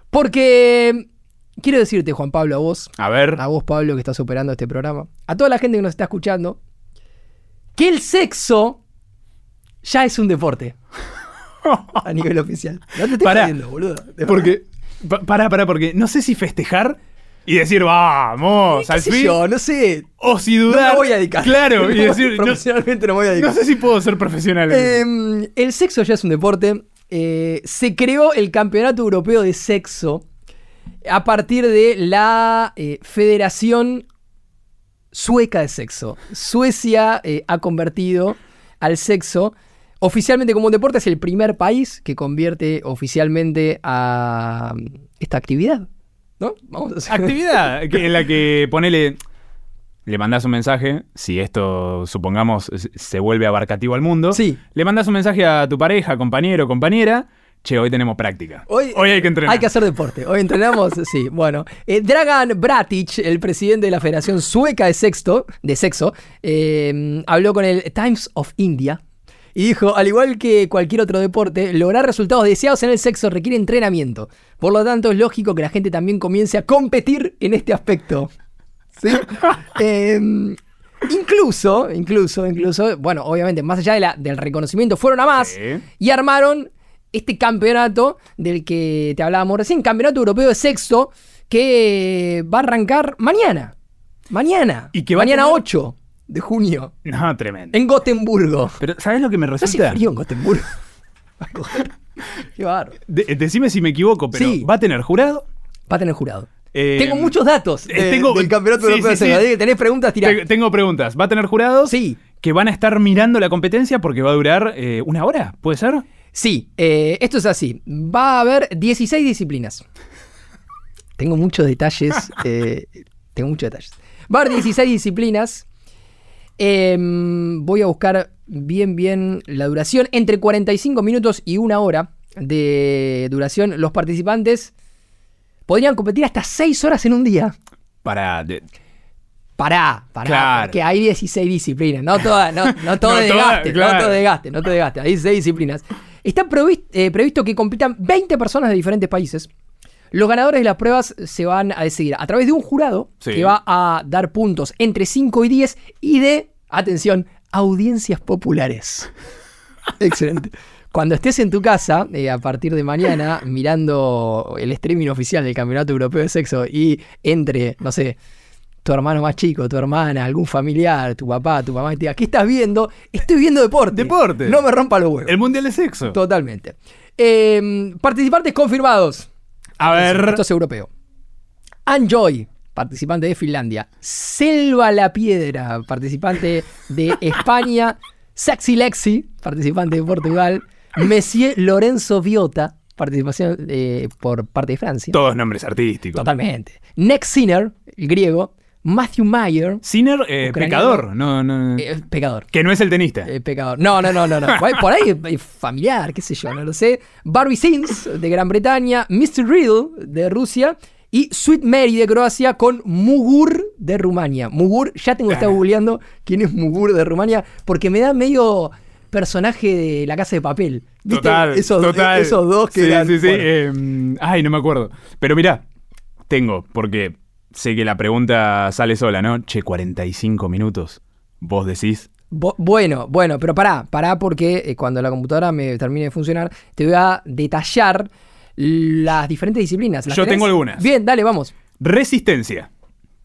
Speaker 2: Porque quiero decirte, Juan Pablo, a vos,
Speaker 1: A ver.
Speaker 2: a vos, Pablo, que estás operando este programa, a toda la gente que nos está escuchando, que el sexo ya es un deporte (laughs) a nivel oficial. No te estoy
Speaker 1: Pará,
Speaker 2: boludo. De
Speaker 1: Porque. pa- Pará, pará, porque no sé si festejar y decir, vamos,
Speaker 2: ¿Qué
Speaker 1: al fin.
Speaker 2: yo? No sé.
Speaker 1: O si
Speaker 2: No
Speaker 1: dudar.
Speaker 2: me voy a dedicar.
Speaker 1: Claro, y
Speaker 2: No,
Speaker 1: decir, no,
Speaker 2: profesionalmente no me voy a
Speaker 1: no
Speaker 2: dedicar.
Speaker 1: sé si puedo ser profesional.
Speaker 2: Eh, el sexo ya es un deporte. Eh, se creó el Campeonato Europeo de Sexo a partir de la eh, Federación Sueca de Sexo. Suecia eh, ha convertido al sexo oficialmente como un deporte. Es el primer país que convierte oficialmente a mm, esta actividad. ¿No? Vamos a hacer-
Speaker 1: Actividad (laughs) en la que ponele. Le mandás un mensaje, si esto, supongamos, se vuelve abarcativo al mundo.
Speaker 2: Sí.
Speaker 1: Le mandás un mensaje a tu pareja, compañero, compañera. Che, hoy tenemos práctica.
Speaker 2: Hoy,
Speaker 1: hay que entrenar.
Speaker 2: Hay que hacer deporte. Hoy entrenamos, (laughs) sí. Bueno, eh, Dragan Bratic, el presidente de la Federación Sueca de Sexto, de Sexo, eh, habló con el Times of India y dijo, al igual que cualquier otro deporte, lograr resultados deseados en el sexo requiere entrenamiento. Por lo tanto, es lógico que la gente también comience a competir en este aspecto. ¿Sí? (laughs) Eh, incluso, incluso, incluso, bueno, obviamente, más allá de la- del reconocimiento, fueron a más
Speaker 1: Sí.
Speaker 2: y armaron este campeonato del que te hablábamos recién, Campeonato Europeo de Sexto, que va a arrancar mañana. Mañana.
Speaker 1: Y que va a
Speaker 2: mañana
Speaker 1: tener-
Speaker 2: 8 de junio.
Speaker 1: No, tremendo.
Speaker 2: En Gotemburgo.
Speaker 1: Pero, ¿sabes lo que me
Speaker 2: ¿No hace
Speaker 1: resulta?
Speaker 2: frío en Gotemburgo? (laughs) Qué.
Speaker 1: De- decime si me equivoco, pero
Speaker 2: Sí.
Speaker 1: ¿va a tener jurado?
Speaker 2: Va a tener jurado.
Speaker 1: Eh,
Speaker 2: tengo muchos datos de-
Speaker 1: eh, tengo-
Speaker 2: del Campeonato
Speaker 1: sí,
Speaker 2: Europeo de
Speaker 1: sí,
Speaker 2: que ¿Tenés preguntas? Tirá.
Speaker 1: Te- tengo preguntas. ¿Va a tener jurados?
Speaker 2: Sí.
Speaker 1: Que van a estar mirando la competencia porque va a durar eh, una hora, ¿puede ser?
Speaker 2: Sí, eh, esto es así. Va a haber 16 disciplinas. Tengo muchos detalles. (laughs) tengo muchos detalles. Va a haber 16 disciplinas. Em, voy a buscar bien, bien la duración. Entre 45 minutos y una hora de duración. Los participantes podrían competir hasta 6 horas en un día.
Speaker 1: Para. de-
Speaker 2: Pará, pará,
Speaker 1: Claro.
Speaker 2: porque hay 16 disciplinas, no todas, no, (laughs) no todo
Speaker 1: No
Speaker 2: desgaste,
Speaker 1: claro.
Speaker 2: no todo de desgaste, no todo de desgaste, hay 16 disciplinas. Está eh, previsto que compitan 20 personas de diferentes países. Los ganadores de las pruebas se van a decidir a través de un jurado
Speaker 1: Sí.
Speaker 2: que va a dar puntos entre 5 y 10 y de, atención, audiencias populares. Excelente. Cuando estés en tu casa, eh, a partir de mañana, mirando el streaming oficial del Campeonato Europeo de Sexo y entre, no sé, tu hermano más chico, tu hermana, algún familiar, tu papá, tu mamá, y te diga, ¿qué estás viendo? Estoy viendo deporte.
Speaker 1: Deporte.
Speaker 2: No me rompa los huevos.
Speaker 1: El mundial de sexo.
Speaker 2: Totalmente. Eh, participantes confirmados.
Speaker 1: A ver.
Speaker 2: Esto es europeo. Anjoy, participante de Finlandia. Selva La Piedra, participante de (laughs) España. Sexy Lexi, participante de Portugal. Monsieur Lorenzo Viota, participación eh, por parte de Francia.
Speaker 1: Todos nombres artísticos.
Speaker 2: Totalmente. Next Sinner, el griego. Matthew Mayer,
Speaker 1: Sinner, eh, pecador. No, no.
Speaker 2: eh, pecador.
Speaker 1: Que no es el tenista.
Speaker 2: Eh, pecador. No, no, no, no, no. Por ahí- es familiar, qué sé yo, no lo sé. Barbie Sins de Gran Bretaña, Mr. Riddle de Rusia y Sweet Mary de Croacia con Mugur de Rumania. Mugur, ya tengo que estar googleando quién es Mugur de Rumania porque me da medio personaje de la casa de papel. ¿Viste?
Speaker 1: Total,
Speaker 2: esos,
Speaker 1: total.
Speaker 2: esos dos que
Speaker 1: sí,
Speaker 2: eran-
Speaker 1: Sí, sí,
Speaker 2: bueno.
Speaker 1: eh, ay, no me acuerdo. Pero mirá, tengo, porque sé que la pregunta sale sola, ¿no? Che, 45 minutos. Vos decís.
Speaker 2: Bu- Bueno, bueno, pero pará, pará porque eh, cuando la computadora me termine de funcionar, te voy a detallar las diferentes disciplinas. ¿Las
Speaker 1: Yo
Speaker 2: tenés?
Speaker 1: tengo algunas.
Speaker 2: Bien, dale, vamos.
Speaker 1: Resistencia.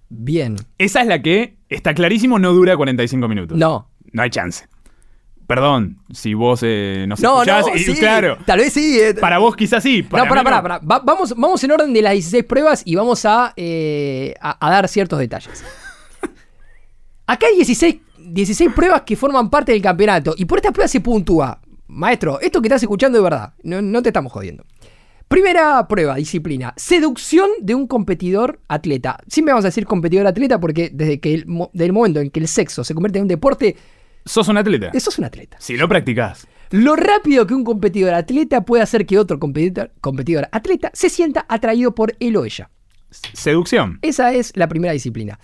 Speaker 2: Bien.
Speaker 1: Esa es la que, está clarísimo, no dura 45 minutos.
Speaker 2: No.
Speaker 1: No hay chance. Perdón, si vos eh, nos
Speaker 2: No,
Speaker 1: escuchás,
Speaker 2: no,
Speaker 1: y
Speaker 2: sí,
Speaker 1: Claro,
Speaker 2: Tal vez sí. eh,
Speaker 1: para vos quizás sí. Para
Speaker 2: no, pará,
Speaker 1: mí
Speaker 2: pará,
Speaker 1: no.
Speaker 2: pará. Va- vamos, vamos en orden de las 16 pruebas y vamos a, eh, a, a dar ciertos detalles. (laughs) Acá hay 16, 16 pruebas que forman parte del campeonato y por estas pruebas se puntúa. Maestro, esto que estás escuchando es verdad, no, no te estamos jodiendo. Primera prueba, disciplina. Seducción de un competidor atleta. Siempre vamos a decir competidor atleta porque desde que el, mo- del momento en que el sexo se convierte en un deporte,
Speaker 1: Sos un atleta.
Speaker 2: eso es un atleta.
Speaker 1: Si lo practicás.
Speaker 2: Lo rápido que un competidor atleta puede hacer que otro competidor, competidor atleta se sienta atraído por él o ella.
Speaker 1: Seducción.
Speaker 2: Esa es la primera disciplina.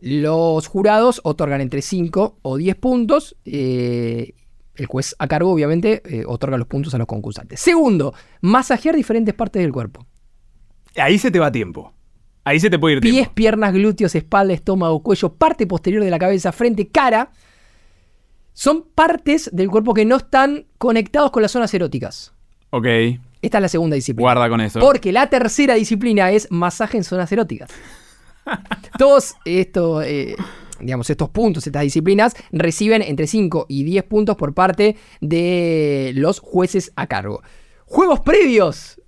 Speaker 2: Los jurados otorgan entre 5 o 10 puntos. eh, el juez a cargo, obviamente, eh, otorga los puntos a los concursantes. Segundo, masajear diferentes partes del cuerpo.
Speaker 1: Ahí se te va tiempo. Ahí se te puede ir
Speaker 2: Pies,
Speaker 1: tiempo.
Speaker 2: piernas, glúteos, espalda, estómago, cuello, parte posterior de la cabeza, frente, cara. Son partes del cuerpo que no están conectados con las zonas eróticas.
Speaker 1: Ok,
Speaker 2: Esta es la segunda disciplina.
Speaker 1: guarda con eso.
Speaker 2: Porque la tercera disciplina es masaje en zonas eróticas. (laughs) Todos estos, eh, digamos, estos puntos, estas disciplinas, reciben entre 5 y 10 puntos por parte de los jueces a cargo. Juegos previos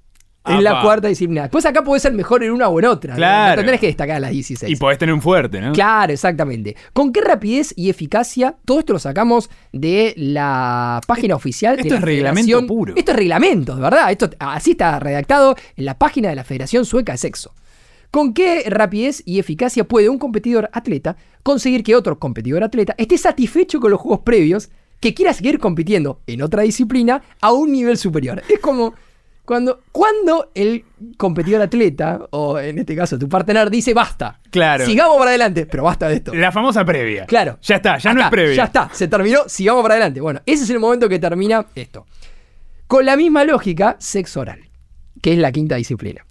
Speaker 2: es la cuarta disciplina. Después acá puede ser mejor en una o en otra.
Speaker 1: Claro.
Speaker 2: No tendrás que destacar las 16.
Speaker 1: Y podés tener un fuerte, ¿no?
Speaker 2: Claro, exactamente. ¿Con qué rapidez y eficacia? Todo esto lo sacamos de la página oficial. de
Speaker 1: Esto
Speaker 2: la
Speaker 1: es reglamento
Speaker 2: Federación-
Speaker 1: puro.
Speaker 2: Esto es reglamento, de verdad. Esto así está redactado en la página de la Federación Sueca de Sexo. ¿Con qué rapidez y eficacia puede un competidor atleta conseguir que otro competidor atleta esté satisfecho con los juegos previos que quiera seguir compitiendo en otra disciplina a un nivel superior? Es como cuando, cuando el competidor atleta, o en este caso tu partner, dice basta.
Speaker 1: Claro.
Speaker 2: Sigamos para adelante, pero basta de esto.
Speaker 1: La famosa previa.
Speaker 2: Claro.
Speaker 1: Ya está, ya no es previa.
Speaker 2: Ya está, se terminó, sigamos para adelante. Bueno, ese es el momento que termina esto. Con la misma lógica, sexo oral, que es la quinta disciplina.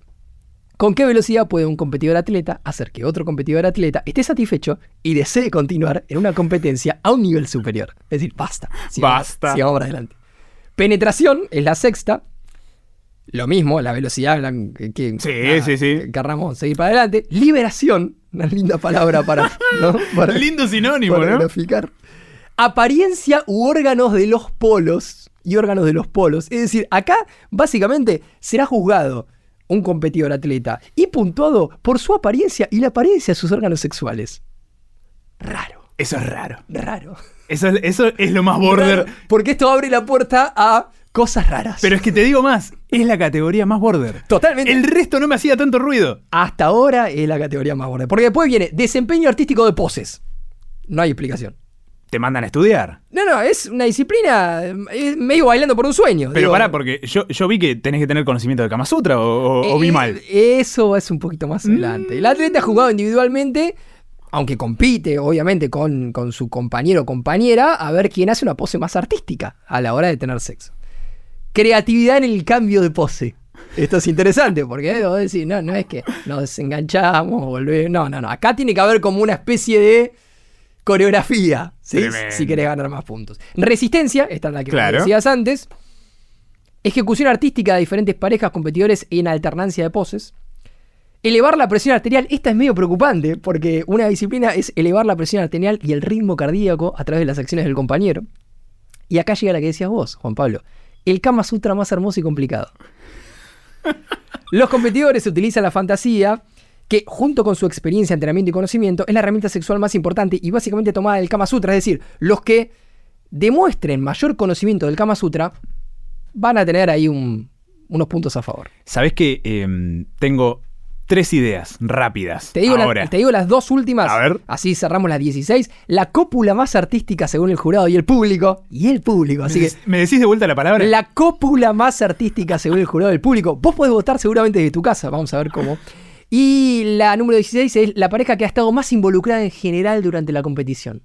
Speaker 2: ¿Con qué velocidad puede un competidor atleta hacer que otro competidor atleta esté satisfecho y desee continuar en una competencia a un nivel superior? Es decir, basta.
Speaker 1: Basta.
Speaker 2: Sigamos para adelante. Penetración es la sexta. Lo mismo, la velocidad la que, que-
Speaker 1: Sí, sí, sí.
Speaker 2: que querramos seguir para adelante. Liberación, una linda palabra para, (laughs) ¿no? Para-
Speaker 1: Lindo sinónimo,
Speaker 2: para
Speaker 1: ¿no?
Speaker 2: graficar. Apariencia u órganos de los polos y órganos de los polos. Es decir, acá básicamente será juzgado un competidor atleta y puntuado por su apariencia y la apariencia de sus órganos sexuales. Raro,
Speaker 1: Eso es raro.
Speaker 2: raro.
Speaker 1: Eso es, eso es lo más border.
Speaker 2: Raro, porque esto abre la puerta a cosas raras.
Speaker 1: Pero es que te digo más, es la categoría más border.
Speaker 2: Totalmente.
Speaker 1: El resto no me hacía tanto ruido.
Speaker 2: Hasta ahora es la categoría más borde. Porque después viene desempeño artístico de poses. No hay explicación.
Speaker 1: Te mandan a estudiar.
Speaker 2: No, no, es una disciplina eh, medio bailando por un sueño.
Speaker 1: Pero
Speaker 2: digo.
Speaker 1: pará, porque yo, yo vi que tenés que tener conocimiento del Kama Sutra o, o- o vi
Speaker 2: Eh,
Speaker 1: mal. Mm.
Speaker 2: Eso es un poquito más adelante. El atleta ha jugado individualmente, aunque compite, obviamente, con, con su compañero o compañera, a ver quién hace una pose más artística a la hora de tener sexo. Creatividad en el cambio de pose. Esto es interesante porque ¿eh? vos decís, no, no es que nos desenganchamos, volvemos. No, no, no. Acá tiene que haber como una especie de coreografía, si querés ganar más puntos. Resistencia, esta es la que
Speaker 1: Claro.
Speaker 2: decías antes. Ejecución artística de diferentes parejas competidores en alternancia de poses. Elevar la presión arterial, esta es medio preocupante porque una disciplina es elevar la presión arterial y el ritmo cardíaco a través de las acciones del compañero. Y acá llega la que decías vos, Juan Pablo. El Kama Sutra más hermoso y complicado. (laughs) Los competidores utilizan la fantasía, que junto con su experiencia, entrenamiento y conocimiento, es la herramienta sexual más importante y básicamente tomada del Kama Sutra. Es decir, los que demuestren mayor conocimiento del Kama Sutra van a tener ahí un- unos puntos a favor.
Speaker 1: Sabés que em, tengo tres ideas rápidas.
Speaker 2: Te digo, la-
Speaker 1: ahora.
Speaker 2: te digo las dos últimas.
Speaker 1: A ver.
Speaker 2: Así cerramos las 16. La cópula más artística según el jurado y el público. Y el público. Así
Speaker 1: ¿Me,
Speaker 2: que
Speaker 1: ¿Me decís de vuelta la palabra?
Speaker 2: la cópula más artística según el jurado y el público. Vos podés votar seguramente desde tu casa. Vamos a ver cómo. Y la número 16 es la pareja que ha estado más involucrada en general durante la competición.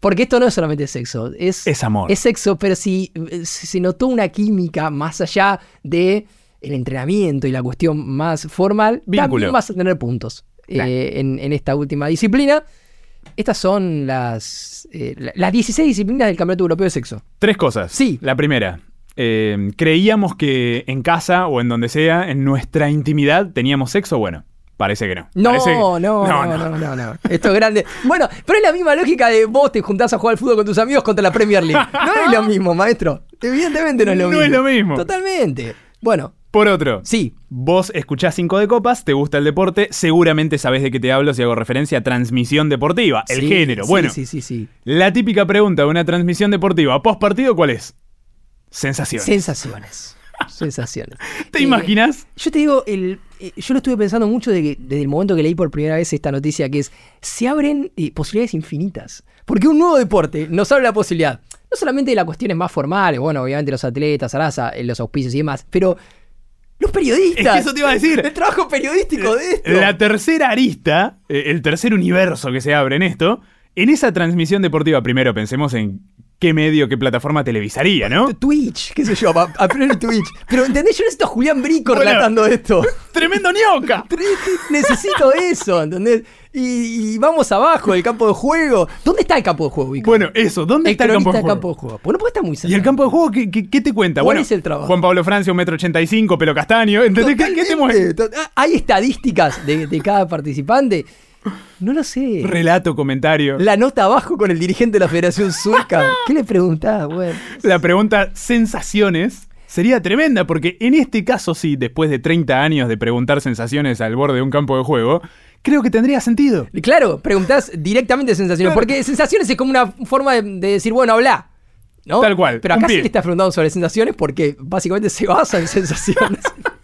Speaker 2: Porque esto no es solamente sexo, es,
Speaker 1: Es amor.
Speaker 2: Es sexo, pero si si se notó una química más allá de el entrenamiento y la cuestión más formal,
Speaker 1: Vínculo.
Speaker 2: también vas a tener puntos eh, en, en esta última disciplina. Estas son las, eh, la- las 16 disciplinas del Campeonato Europeo de Sexo.
Speaker 1: Tres cosas.
Speaker 2: Sí.
Speaker 1: La primera. Em, creíamos que en casa o en donde sea, en nuestra intimidad, teníamos sexo. Bueno, parece que no.
Speaker 2: No,
Speaker 1: Parece
Speaker 2: no, no, no, no, no, Esto es grande. Bueno, pero es la misma lógica de vos te juntás a jugar al fútbol con tus amigos contra la Premier League. No es lo mismo, maestro. Evidentemente no es lo
Speaker 1: No
Speaker 2: mismo.
Speaker 1: es lo mismo.
Speaker 2: Totalmente. Bueno,
Speaker 1: Por otro,
Speaker 2: sí.
Speaker 1: vos escuchás cinco de copas, te gusta el deporte, seguramente sabés de qué te hablo si hago referencia a transmisión deportiva, el
Speaker 2: Sí,
Speaker 1: género.
Speaker 2: sí,
Speaker 1: bueno,
Speaker 2: Sí, sí, sí.
Speaker 1: la típica pregunta de una transmisión deportiva post partido, ¿cuál es? Sensaciones.
Speaker 2: Sensaciones. Sensaciones. (laughs)
Speaker 1: ¿Te
Speaker 2: Eh,
Speaker 1: imaginas?
Speaker 2: Yo te digo, el, eh, yo lo estuve pensando mucho de que- desde el momento que leí por primera vez esta noticia, que es, se abren eh, posibilidades infinitas. Porque un nuevo deporte nos abre la posibilidad, no solamente de las cuestiones más formales, bueno, obviamente los atletas, Arasa, eh, los auspicios y demás, pero los periodistas.
Speaker 1: Es que eso te iba a decir. (laughs)
Speaker 2: El trabajo periodístico de esto.
Speaker 1: La tercera arista, eh, el tercer universo que se abre en esto, en esa transmisión deportiva, primero pensemos en qué medio, qué plataforma televisaría, ¿no?
Speaker 2: Twitch, qué sé yo, a, a Twitch. Pero ¿entendés? Yo necesito a Julián Brico
Speaker 1: Bueno.
Speaker 2: relatando esto. (laughs)
Speaker 1: ¡Tremendo ñoca!
Speaker 2: Necesito eso, ¿entendés? Y, y vamos abajo del campo de juego. ¿Dónde está el campo de juego, Vico?
Speaker 1: Bueno, eso, ¿dónde
Speaker 2: el
Speaker 1: está el campo de juego?
Speaker 2: campo de juego. Pues no puede estar muy cerca.
Speaker 1: ¿Y el campo de juego qué, qué- qué te cuenta?
Speaker 2: ¿Cuál
Speaker 1: bueno,
Speaker 2: es el trabajo?
Speaker 1: Juan Pablo Francia, un metro ochenta y cinco, pelo castaño. ¿Entendés? ¿Qué, qué te mueve?
Speaker 2: To- Hay estadísticas de, de cada participante. No lo sé.
Speaker 1: Relato, comentario.
Speaker 2: La nota abajo con el dirigente de la Federación Sueca. (laughs) ¿Qué le preguntás, güey?
Speaker 1: La pregunta sensaciones sería tremenda, porque en este caso sí, después de 30 años de preguntar sensaciones al borde de un campo de juego, creo que tendría sentido.
Speaker 2: Claro, preguntás directamente sensaciones.
Speaker 1: Claro.
Speaker 2: Porque sensaciones es como una forma de, de decir, bueno, habla. ¿no?
Speaker 1: Tal cual,
Speaker 2: Pero acá sí le estás preguntando sobre sensaciones porque básicamente se basa en sensaciones. (laughs)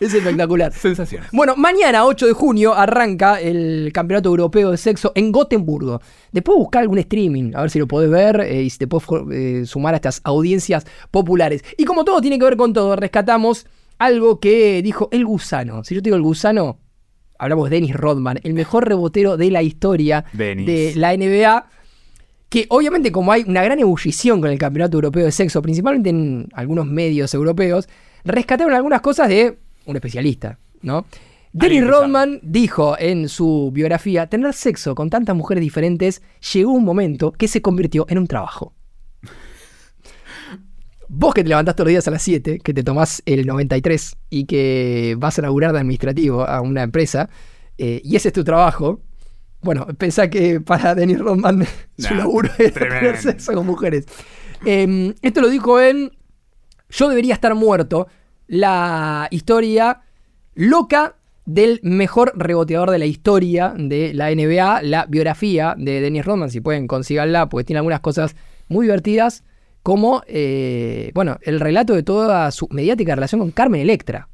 Speaker 2: es espectacular.
Speaker 1: Sensaciones.
Speaker 2: Bueno, mañana, 8 de junio, arranca el Campeonato Europeo de Sexo en Gotemburgo. Después buscar algún streaming, a ver si lo podés ver eh, y si te podés eh, sumar a estas audiencias populares. Y como todo tiene que ver con todo, rescatamos algo que dijo el gusano. Si yo te digo el gusano, hablamos de Dennis Rodman, el mejor rebotero de la historia
Speaker 1: Dennis.
Speaker 2: de la NBA. Que obviamente como hay una gran ebullición con el Campeonato Europeo de Sexo, principalmente en algunos medios europeos, rescataron algunas cosas de un especialista, ¿no?
Speaker 1: Que
Speaker 2: Rodman dijo en su biografía, tener sexo con tantas mujeres diferentes llegó un momento que se convirtió en un trabajo. Vos que te levantás todos los días a las 7, que te tomás el 93 y que vas a laburar de administrativo a una empresa, eh, y ese es tu trabajo, bueno, pensá que para Dennis Rodman (laughs) su laburo es tener sexo con mujeres. Eh, esto lo dijo en Yo debería estar muerto, la historia loca del mejor reboteador de la historia de la NBA, la biografía de Dennis Rodman, si pueden consíganla, porque tiene algunas cosas muy divertidas, como, eh, bueno, el relato de toda su mediática relación con Carmen Electra.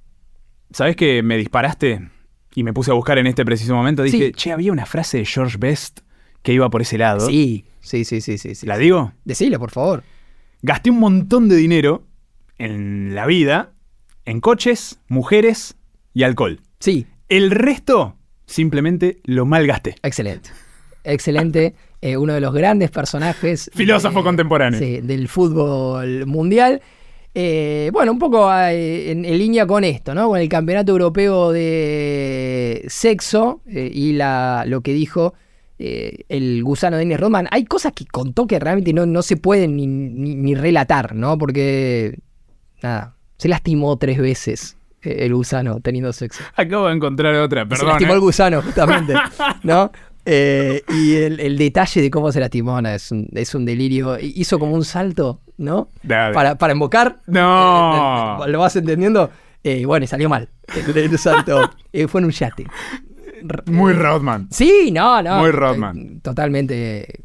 Speaker 1: ¿Sabés que me disparaste? Y me puse a buscar en este preciso momento. Dije,
Speaker 2: Sí.
Speaker 1: che, había una frase de George Best que iba por ese lado.
Speaker 2: Sí, sí, sí, sí, sí. sí.
Speaker 1: ¿La digo?
Speaker 2: Decile, por favor.
Speaker 1: Gasté un montón de dinero en la vida en coches, mujeres y alcohol.
Speaker 2: Sí,
Speaker 1: El resto simplemente lo malgasté.
Speaker 2: excelente. Excelente. Eh, uno de los grandes personajes.
Speaker 1: Filósofo
Speaker 2: eh,
Speaker 1: contemporáneo.
Speaker 2: Sí, del fútbol mundial. Eh, bueno, un poco eh, en, en línea con esto, ¿no? Con el campeonato europeo de sexo y la, lo que dijo eh, el gusano Dennis Rodman. Hay cosas que contó que realmente no, no se pueden ni, ni- ni relatar, ¿no? Porque, nada, se lastimó tres veces eh, el gusano teniendo sexo.
Speaker 1: Acabo de encontrar otra,
Speaker 2: se
Speaker 1: perdón.
Speaker 2: lastimó
Speaker 1: ¿eh?
Speaker 2: el gusano, justamente, (laughs) ¿no? Eh, y el, el detalle de cómo se lastimó no, es, un, es un delirio. Hizo como un salto, ¿no?
Speaker 1: Dale.
Speaker 2: Para, para invocar.
Speaker 1: No.
Speaker 2: Eh, ¿Lo vas entendiendo? Eh, bueno, y salió mal. El, el salto. Fue en un yate.
Speaker 1: Muy Rodman.
Speaker 2: Sí, no, no.
Speaker 1: Muy Rodman.
Speaker 2: Totalmente.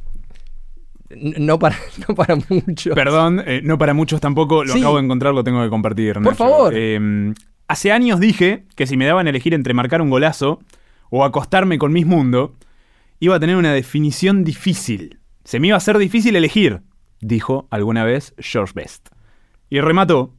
Speaker 2: No para, (laughs) no para mucho.
Speaker 1: Perdón, eh, no para muchos tampoco, lo
Speaker 2: Sí.
Speaker 1: acabo de encontrar, lo tengo que compartir. Nacho.
Speaker 2: favor.
Speaker 1: Eh, hace años dije que si me daban a elegir entre marcar un golazo o acostarme con Miss Mundo, iba a tener una definición difícil. Se me iba a hacer difícil elegir, dijo alguna vez George Best. Y remató,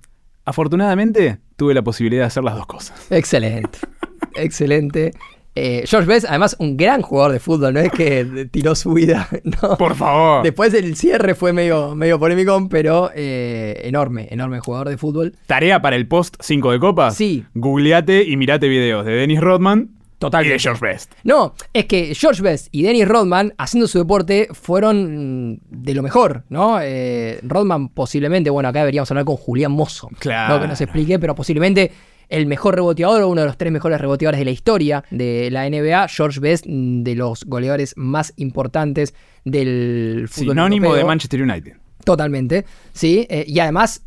Speaker 1: afortunadamente tuve la posibilidad de hacer las dos cosas.
Speaker 2: Excelente. (laughs) Excelente. Eh, George Best, además, un gran jugador de fútbol, no es que tiró su vida, (laughs) no.
Speaker 1: Por favor.
Speaker 2: Después el cierre fue medio, medio polémico, pero eh, enorme, enorme jugador de fútbol.
Speaker 1: Tarea para el post 5 de copas.
Speaker 2: Sí.
Speaker 1: Googleate y mirate videos de Dennis Rodman
Speaker 2: Totalmente.
Speaker 1: y de George Best.
Speaker 2: No, es que George Best y Dennis Rodman, haciendo su deporte, fueron de lo mejor, ¿no? Eh, Rodman posiblemente, bueno, acá deberíamos hablar con Julián Mozo,
Speaker 1: Claro.
Speaker 2: ¿no? que nos explique, pero posiblemente el mejor reboteador o uno de los tres mejores reboteadores de la historia de la NBA, George Best, de los goleadores más importantes del fútbol
Speaker 1: Sinónimo
Speaker 2: europeo.
Speaker 1: de Manchester United.
Speaker 2: Totalmente, sí. eh, y además,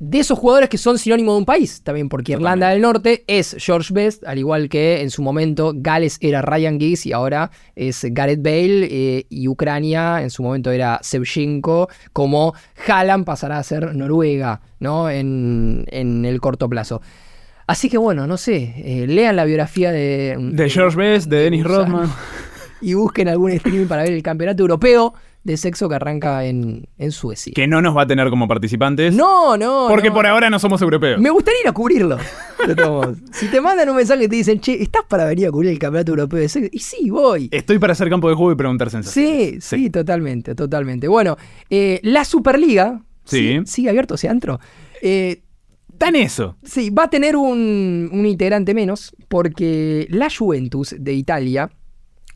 Speaker 2: de esos jugadores que son sinónimo de un país, también porque Irlanda del Norte es George Best, al igual que en su momento Gales era Ryan Giggs y ahora es Gareth Bale, eh, y Ucrania en su momento era Shevchenko, como Haaland pasará a ser Noruega, ¿no? En, en el corto plazo. Así que bueno, no sé, eh, lean la biografía de,
Speaker 1: De George Best, de Dennis. Rodman. (laughs)
Speaker 2: y busquen algún streaming para ver el campeonato europeo de sexo que arranca en, en Suecia.
Speaker 1: Que no nos va a tener como participantes.
Speaker 2: No, no.
Speaker 1: Porque
Speaker 2: no.
Speaker 1: por ahora no somos europeos.
Speaker 2: Me gustaría ir a cubrirlo. si te mandan un mensaje y te dicen, che, ¿estás para venir a cubrir el campeonato europeo de sexo? Y sí, voy.
Speaker 1: Estoy para hacer campo de juego y preguntar sensaciones.
Speaker 2: Sí, sí, totalmente, totalmente. Bueno, eh, la Superliga.
Speaker 1: Sí.
Speaker 2: Sigue abierto ese antro. Eh,
Speaker 1: Está en eso.
Speaker 2: sí, va a tener un, un integrante menos porque la Juventus de Italia.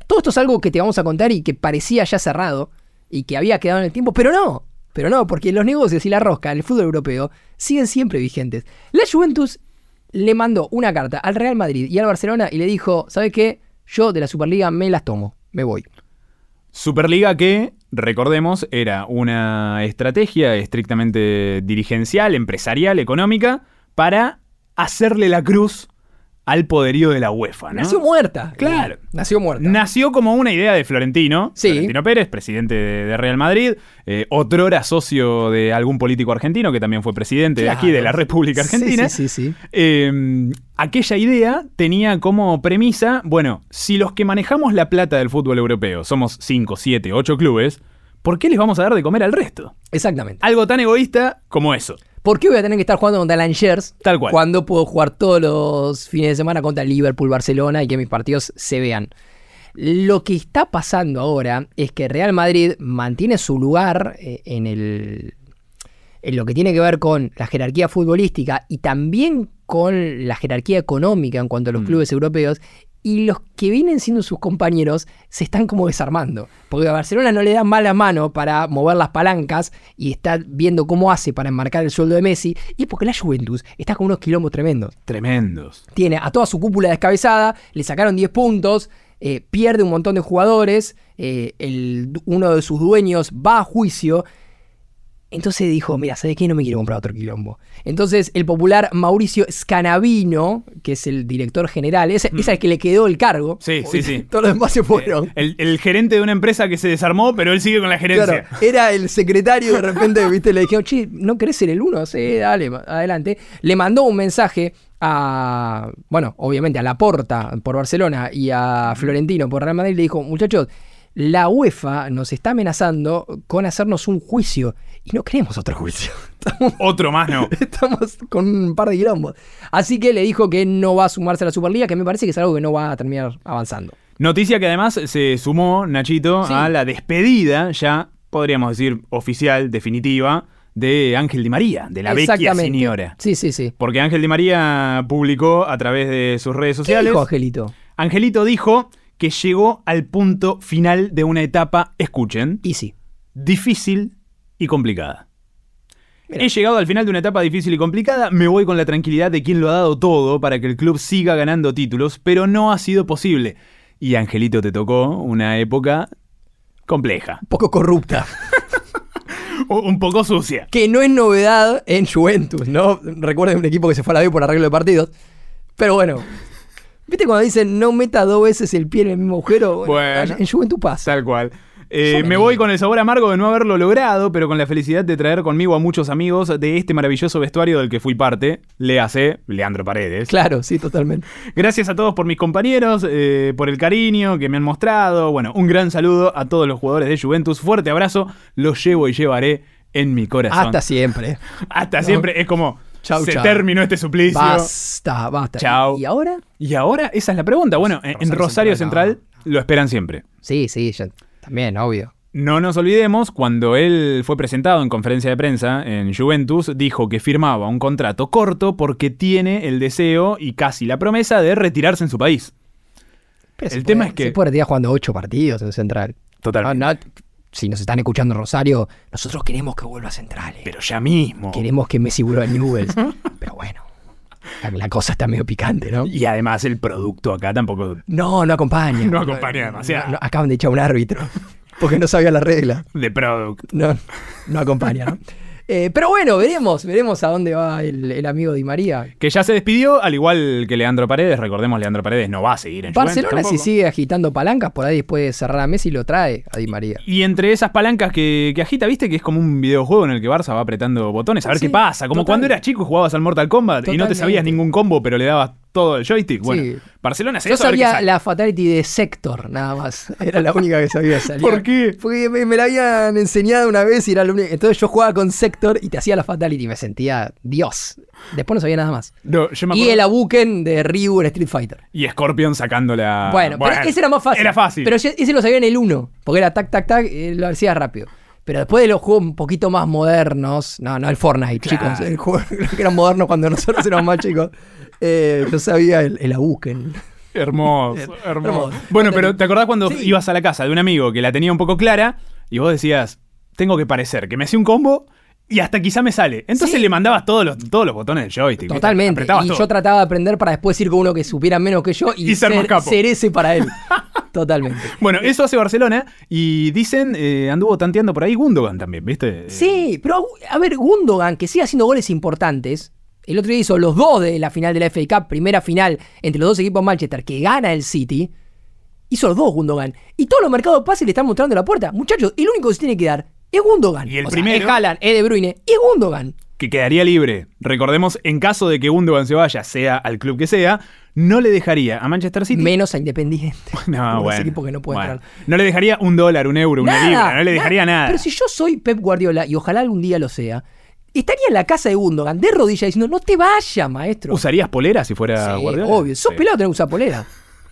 Speaker 2: Todo esto es algo que te vamos a contar y que parecía ya cerrado y que había quedado en el tiempo, pero no. Pero no, porque los negocios y la rosca en el fútbol europeo siguen siempre vigentes. La Juventus le mandó una carta al Real Madrid y al Barcelona y le dijo, ¿sabes qué? Yo de la Superliga me las tomo, me voy.
Speaker 1: Superliga que, recordemos, era una estrategia estrictamente dirigencial, empresarial, económica, para hacerle la cruz al poderío de la UEFA, ¿no?
Speaker 2: Nació muerta.
Speaker 1: Claro.
Speaker 2: Nació muerta.
Speaker 1: Nació como una idea de Florentino,
Speaker 2: Sí.
Speaker 1: Florentino Pérez, presidente de, Real Madrid, eh, otrora socio de algún político argentino que también fue presidente de aquí, de la. República
Speaker 2: Sí,
Speaker 1: Argentina.
Speaker 2: Sí, sí, sí.
Speaker 1: Eh, aquella idea tenía como premisa, bueno, si los que manejamos la plata del fútbol europeo somos 5, 7, 8 clubes, ¿por qué les vamos a dar de comer al resto?
Speaker 2: Exactamente.
Speaker 1: Algo tan egoísta como eso.
Speaker 2: ¿Por qué voy a tener que estar jugando contra Langers
Speaker 1: Tal cual.
Speaker 2: cuando puedo jugar todos los fines de semana contra Liverpool, Barcelona y que mis partidos se vean? Lo que está pasando ahora es que Real Madrid mantiene su lugar eh, en el en lo que tiene que ver con la jerarquía futbolística y también con la jerarquía económica en cuanto a los
Speaker 1: Mm.
Speaker 2: clubes europeos. Y los que vienen siendo sus compañeros se están como desarmando. Porque a Barcelona no le dan mala mano para mover las palancas y está viendo cómo hace para enmarcar el sueldo de Messi. Y es porque la Juventus está con unos quilombos tremendos
Speaker 1: Tremendos.
Speaker 2: tiene a toda su cúpula descabezada, le sacaron 10 puntos, eh, pierde un montón de jugadores, eh, el- uno de sus dueños va a juicio. Entonces dijo, mira, ¿sabes qué? No me quiero comprar otro quilombo. Entonces el popular Mauricio Scanavino, que es el director general, ese es al que le quedó el cargo.
Speaker 1: Mm. Sí, sí, sí. (laughs)
Speaker 2: Todos los demás se fueron.
Speaker 1: El, el gerente de una empresa que se desarmó, pero él sigue con la gerencia.
Speaker 2: Claro, era el secretario de repente, (laughs) viste, le dijeron, che, ¿no querés ser el uno? Sí, dale, adelante. Le mandó un mensaje a, bueno, obviamente a Laporta por Barcelona y a Florentino por Real Madrid. Le dijo, muchachos, la UEFA nos está amenazando con hacernos un juicio. Y no queremos otro juicio. (laughs) Estamos,
Speaker 1: Otro más no. (laughs)
Speaker 2: estamos con un par de quilombos. Así que le dijo que no va a sumarse a la Superliga, que me parece que es algo que no va a terminar avanzando.
Speaker 1: Noticia que además se sumó, Nachito,
Speaker 2: Sí.
Speaker 1: a la despedida, ya podríamos decir oficial, definitiva, de Ángel Di María, de la vecchia señora.
Speaker 2: Sí, sí, sí.
Speaker 1: Porque Ángel Di María publicó a través de sus redes
Speaker 2: ¿Qué
Speaker 1: sociales.
Speaker 2: dijo Angelito?
Speaker 1: Angelito dijo que llegó al punto final de una etapa, escuchen,
Speaker 2: Y sí.
Speaker 1: difícil y complicada.
Speaker 2: Mira.
Speaker 1: He llegado al final de una etapa difícil y complicada, me voy con la tranquilidad de quien lo ha dado todo para que el club siga ganando títulos, pero no ha sido posible. Y Angelito te tocó una época compleja,
Speaker 2: Un poco corrupta. (laughs)
Speaker 1: un poco sucia.
Speaker 2: que no es novedad en Juventus, ¿no? Recuerden un equipo que se fue a la B por arreglo de partidos. Pero bueno. ¿Viste cuando dicen no meta dos veces el pie en el mismo agujero?
Speaker 1: Bueno.
Speaker 2: en Juventus pasa.
Speaker 1: Tal cual. Eh,
Speaker 2: me
Speaker 1: voy con el sabor amargo de no haberlo logrado, pero con la felicidad de traer conmigo a muchos amigos de este maravilloso vestuario del que fui parte. Léase, Leandro Paredes.
Speaker 2: Claro, sí, totalmente.
Speaker 1: Gracias a todos por mis compañeros, eh, por el cariño que me han mostrado. Bueno, un gran saludo a todos los jugadores de Juventus. Fuerte abrazo, los llevo y llevaré en mi corazón.
Speaker 2: Hasta siempre.
Speaker 1: Hasta siempre. Es como,
Speaker 2: Chau,
Speaker 1: se
Speaker 2: chau.
Speaker 1: terminó este suplicio.
Speaker 2: Basta, basta.
Speaker 1: Chao.
Speaker 2: ¿Y ahora?
Speaker 1: Y ahora, esa es la pregunta. Bueno, en- en
Speaker 2: Rosario Central,
Speaker 1: lo esperan siempre.
Speaker 2: Sí, sí, también, obvio.
Speaker 1: No nos olvidemos, cuando él fue presentado en conferencia de prensa en Juventus, dijo que firmaba un contrato corto porque tiene el deseo y casi la promesa de retirarse en su país.
Speaker 2: Pero
Speaker 1: El tema
Speaker 2: puede-
Speaker 1: es que-
Speaker 2: Se puede retirar jugando ocho partidos en Central. No, no, si nos están escuchando en Rosario, nosotros queremos que vuelva a Central. eh.
Speaker 1: Pero ya mismo.
Speaker 2: Queremos que Messi vuelva a Newell's. (laughs) Pero bueno, la, la cosa está medio picante, ¿no?
Speaker 1: Y además el producto acá tampoco
Speaker 2: No, no acompaña.
Speaker 1: No acompaña demasiado.
Speaker 2: No, no, acaban de echar un árbitro. Porque no sabía la regla.
Speaker 1: de product.
Speaker 2: No, no acompaña, ¿no? (laughs) Eh, pero bueno, veremos, veremos a dónde va el, el amigo Di María.
Speaker 1: Que ya se despidió, al igual que Leandro Paredes. Recordemos, Leandro Paredes no va a seguir en
Speaker 2: Barcelona,
Speaker 1: Juventus
Speaker 2: si sigue agitando palancas, por ahí después de cerrar a Messi lo trae a Di María.
Speaker 1: Y entre esas palancas que, que agita, viste que es como un videojuego en el que Barça va apretando botones a ver
Speaker 2: Sí,
Speaker 1: qué pasa. Como
Speaker 2: total.
Speaker 1: cuando eras chico y jugabas al Mortal Kombat y no te sabías ningún combo, pero le dabas todo el joystick. Bueno,
Speaker 2: Sí.
Speaker 1: Barcelona hace
Speaker 2: Yo sabía la fatality de Sector, nada más. (laughs) Era la única que sabía salir.
Speaker 1: ¿Por qué?
Speaker 2: Porque me, me la habían enseñado una vez y era la única. Entonces yo jugaba con Sector y te hacía la fatality y me sentía Dios. Después no sabía nada más.
Speaker 1: No, yo me
Speaker 2: Y el Abuken de Ryu en Street Fighter.
Speaker 1: Y Scorpion sacándola.
Speaker 2: Bueno, pero ese era más fácil.
Speaker 1: Era fácil.
Speaker 2: Pero ese lo sabía en el 1, porque era tac, tac, tac, eh, lo hacía rápido. Pero después de los juegos un poquito más modernos, no, no el Fortnite,
Speaker 1: Claro.
Speaker 2: chicos, el juego (laughs) que eran modernos cuando nosotros éramos más chicos, eh, yo sabía el, el Abuken.
Speaker 1: Hermoso, hermoso. Bueno, pero ¿te acordás cuando
Speaker 2: Sí.
Speaker 1: ibas a la casa de un amigo que la tenía un poco clara y vos decías, tengo que parecer que me hacía un combo y hasta quizá me sale? Entonces
Speaker 2: Sí.
Speaker 1: le mandabas todos los, todos los botones del joystick.
Speaker 2: Totalmente. Y
Speaker 1: todo.
Speaker 2: yo trataba de aprender para después ir con uno que supiera menos que yo y,
Speaker 1: Y ser
Speaker 2: ese para él. (laughs) Totalmente.
Speaker 1: Bueno, eso hace Barcelona y dicen, eh, anduvo tanteando por ahí Gundogan también, ¿viste?
Speaker 2: Sí, pero a ver, Gundogan, que sigue haciendo goles importantes. El otro día hizo los dos de la final de la FA Cup, primera final entre los dos equipos Manchester, que gana el City. Hizo los dos Gundogan. Y todos los mercados pases le están mostrando la puerta. Muchachos, el único que se tiene que dar es Gundogan.
Speaker 1: Y el
Speaker 2: O sea,
Speaker 1: primero-
Speaker 2: es Haaland, es De Bruyne, y es Gundogan.
Speaker 1: Que quedaría libre. Recordemos, en caso de que Gundogan se vaya, sea al club que sea, no le dejaría a Manchester City.
Speaker 2: Menos a Independiente. (laughs)
Speaker 1: No, (laughs) bueno,
Speaker 2: equipo que no puede
Speaker 1: bueno. No le dejaría un dólar, un euro, una
Speaker 2: Nada,
Speaker 1: libra, no le dejaría nada.
Speaker 2: Pero si yo soy Pep Guardiola, y ojalá algún día lo sea, estaría en la casa de Gundogan, de rodillas, diciendo, no te vayas, maestro.
Speaker 1: ¿Usarías polera si fuera
Speaker 2: Sí,
Speaker 1: Guardiola?
Speaker 2: obvio. Sos
Speaker 1: Sí.
Speaker 2: pelado tenés que usar polera.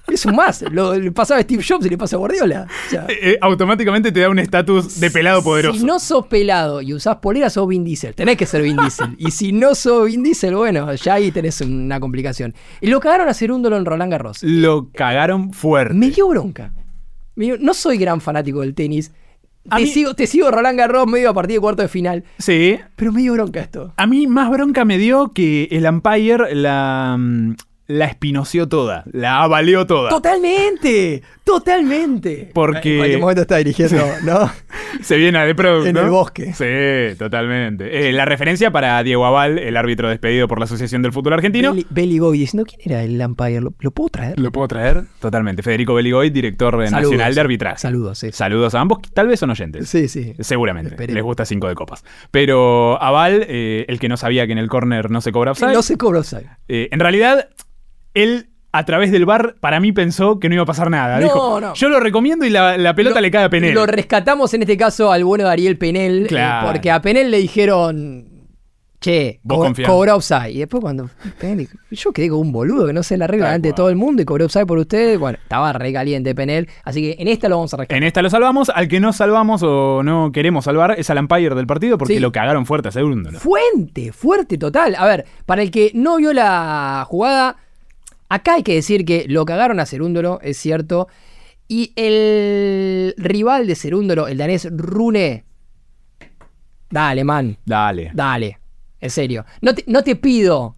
Speaker 2: Es un más. Lo, le pasaba a Steve Jobs y le pasa a Guardiola. O sea,
Speaker 1: Eh, eh, automáticamente te da un estatus de pelado poderoso.
Speaker 2: Si no sos pelado y usás polera, sos Vin Diesel. Tenés que ser Vin Diesel. y si no sos Vin Diesel, bueno, ya ahí tenés una complicación. Y lo cagaron a Cerúndolo en Roland Garros.
Speaker 1: Lo cagaron fuerte.
Speaker 2: Me dio bronca. Me dio- no soy gran fanático del tenis. Te,
Speaker 1: mí-
Speaker 2: sigo, te sigo Roland Garros medio a partir de cuarto de final.
Speaker 1: Sí.
Speaker 2: Pero me dio bronca esto.
Speaker 1: A mí más bronca me dio que el Empire la, mm, la espinoció toda, la avaleó toda.
Speaker 2: Totalmente, totalmente.
Speaker 1: Porque-
Speaker 2: En cualquier momento está dirigiendo, (laughs) ¿no? (laughs)
Speaker 1: Se viene a de Product,
Speaker 2: En
Speaker 1: ¿no?
Speaker 2: el bosque.
Speaker 1: Sí, totalmente. Eh, la referencia para Diego Aval, el árbitro despedido por la Asociación del Fútbol Argentino.
Speaker 2: Belly, Belly Goy diciendo, ¿quién era el umpire? ¿Lo, lo puedo traer?
Speaker 1: ¿Lo puedo traer? Totalmente. Federico Beligoy, director
Speaker 2: Saludos.
Speaker 1: nacional de arbitraje.
Speaker 2: Saludos, sí.
Speaker 1: Saludos a ambos, tal vez son oyentes.
Speaker 2: Sí, sí.
Speaker 1: Seguramente.
Speaker 2: Esperemos.
Speaker 1: Les gusta cinco de copas. Pero Aval, eh, el que no sabía que en el córner no se cobra offside.
Speaker 2: No se cobra offside.
Speaker 1: eh, en realidad, él a través del bar, para mí pensó que no iba a pasar nada.
Speaker 2: No,
Speaker 1: Dijo,
Speaker 2: no.
Speaker 1: Yo lo recomiendo y la, la pelota
Speaker 2: Lo-
Speaker 1: le cae a Penel.
Speaker 2: Lo rescatamos en este caso al bueno de Ariel Penel, eh,
Speaker 1: Claro.
Speaker 2: porque a Penel le dijeron, che, co- cobró offside. Y después cuando Penel yo quedé como un boludo que no sé la regla delante de todo el mundo y cobró offside por ustedes. Bueno, estaba re caliente Penel, así que en esta lo vamos a rescatar.
Speaker 1: En esta lo salvamos. Al que no salvamos o no queremos salvar es al umpire del partido porque
Speaker 2: Sí.
Speaker 1: lo cagaron fuerte a Segundo.
Speaker 2: Fuente, fuerte total. A ver, para el que no vio la jugada, acá hay que decir que lo cagaron a Cerúndolo, es cierto. Y el rival de Cerúndolo, el danés Rune. Dale, man.
Speaker 1: Dale.
Speaker 2: Dale. En serio. No te, no te pido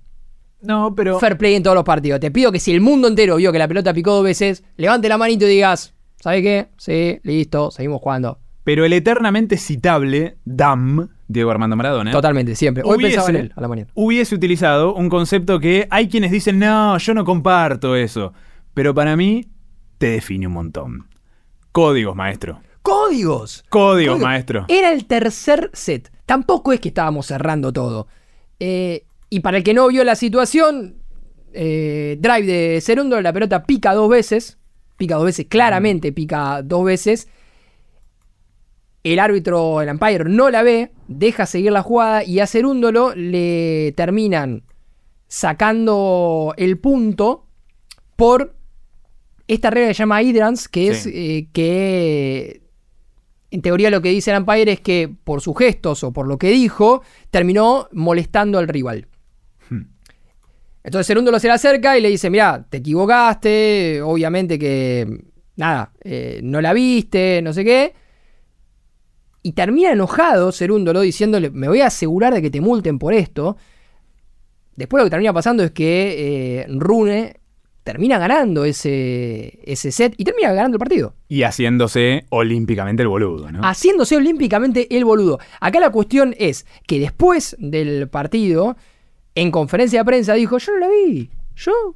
Speaker 1: No, pero.
Speaker 2: fair play en todos los partidos. Te pido que si el mundo entero vio que la pelota picó dos veces, levante la manito y digas, ¿sabe qué? Sí, listo, seguimos jugando.
Speaker 1: Pero el eternamente citable Dam, Diego Armando Maradona,
Speaker 2: Totalmente, siempre. Hoy
Speaker 1: Hubiese-
Speaker 2: pensaba en él a la mañana.
Speaker 1: hubiese utilizado un concepto que hay quienes dicen, no, yo no comparto eso. Pero para mí, te define un montón. Códigos, maestro.
Speaker 2: ¡Códigos!
Speaker 1: Códigos,
Speaker 2: Código.
Speaker 1: maestro.
Speaker 2: Era el tercer set. Tampoco es que estábamos cerrando todo. Eh, y para el que no vio la situación, eh, drive de Cerundo, la pelota pica dos veces. Pica dos veces, claramente pica dos veces. El árbitro, el umpire, no la ve, deja seguir la jugada y a Cerúndolo le terminan sacando el punto por esta regla que se llama hydrants, que es eh, que en teoría lo que dice el umpire es que por sus gestos o por lo que dijo, terminó molestando al rival.
Speaker 1: Hmm.
Speaker 2: Entonces Cerúndolo se le acerca y le dice, mira, te equivocaste, obviamente que, nada, eh, no la viste, no sé qué. Y termina enojado Cerúndolo diciéndole, me voy a asegurar de que te multen por esto. Después lo que termina pasando es que eh, Rune termina ganando ese, ese set y termina ganando el partido.
Speaker 1: Y haciéndose olímpicamente el boludo, ¿no?
Speaker 2: Haciéndose olímpicamente el boludo. Acá la cuestión es que después del partido, en conferencia de prensa dijo, yo no la vi, yo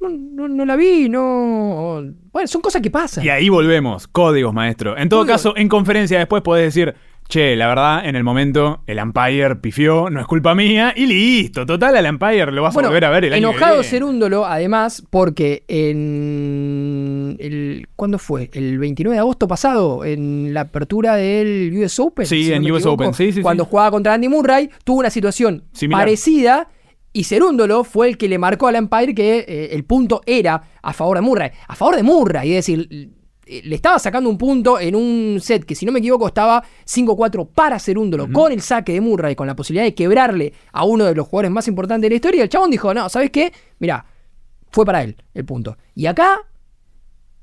Speaker 2: no, no- no la vi, no... Bueno, son cosas que pasan.
Speaker 1: Y ahí volvemos, códigos, maestro. En todo caso, en conferencia después podés decir, che, la verdad, en el momento el umpire pifió, no es culpa mía, y listo. Total, al umpire lo vas a volver a ver el año que
Speaker 2: enojado
Speaker 1: viene.
Speaker 2: Cerúndolo, además, porque en el ¿cuándo fue? El 29 de agosto pasado, en la apertura del US Open.
Speaker 1: Sí,
Speaker 2: si
Speaker 1: en US
Speaker 2: equivoco,
Speaker 1: Open, sí, sí,
Speaker 2: Cuando
Speaker 1: sí.
Speaker 2: jugaba contra Andy Murray, tuvo una situación
Speaker 1: Similar.
Speaker 2: parecida. Y Cerúndolo fue el que le marcó al Empire que eh, el punto era a favor de Murray. A favor de Murray, es decir, eh, le estaba sacando un punto en un set que, si no me equivoco, estaba 5-4 para Cerúndolo con el saque de Murray, con la posibilidad de quebrarle a uno de los jugadores más importantes de la historia. Y el chabón dijo: No, ¿sabes qué? Mirá, fue para él el punto. Y acá,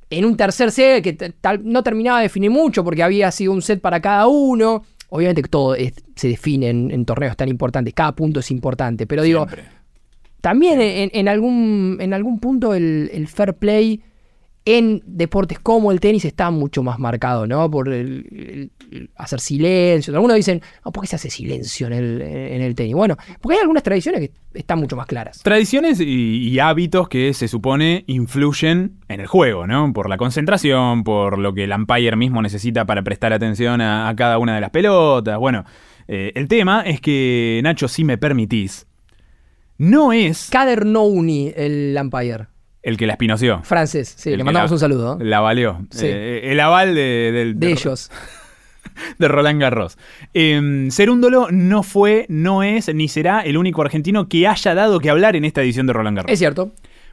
Speaker 2: en un tercer set que no terminaba de definir mucho porque había sido un set para cada uno. Obviamente que todo es- se define en, en torneos tan importantes, cada punto es importante, pero digo,
Speaker 1: Siempre.
Speaker 2: también en, en algún, en algún punto el, el fair play en deportes como el tenis está mucho más marcado, ¿no? Por el, hacer silencio. Algunos dicen, "Ah, ¿por qué se hace silencio en el, en el tenis? Bueno, porque hay algunas tradiciones que están mucho más claras.
Speaker 1: Tradiciones y, y hábitos que se supone influyen en el juego, ¿no? Por la concentración, por lo que el umpire mismo necesita para prestar atención a, a cada una de las pelotas. Bueno, eh, el tema es que, Nacho, si me permitís, no es
Speaker 2: Kader Nouni, el umpire.
Speaker 1: El que la espinoció.
Speaker 2: Francés, sí,
Speaker 1: El
Speaker 2: le mandamos
Speaker 1: la-
Speaker 2: un saludo. ¿eh?
Speaker 1: La valió.
Speaker 2: Sí.
Speaker 1: Eh, el aval de, del-
Speaker 2: De
Speaker 1: de-
Speaker 2: ellos. (laughs)
Speaker 1: de Roland Garros. Eh, Cerúndolo no fue, no es, ni será el único argentino que haya dado que hablar en esta edición de Roland Garros.
Speaker 2: Es cierto.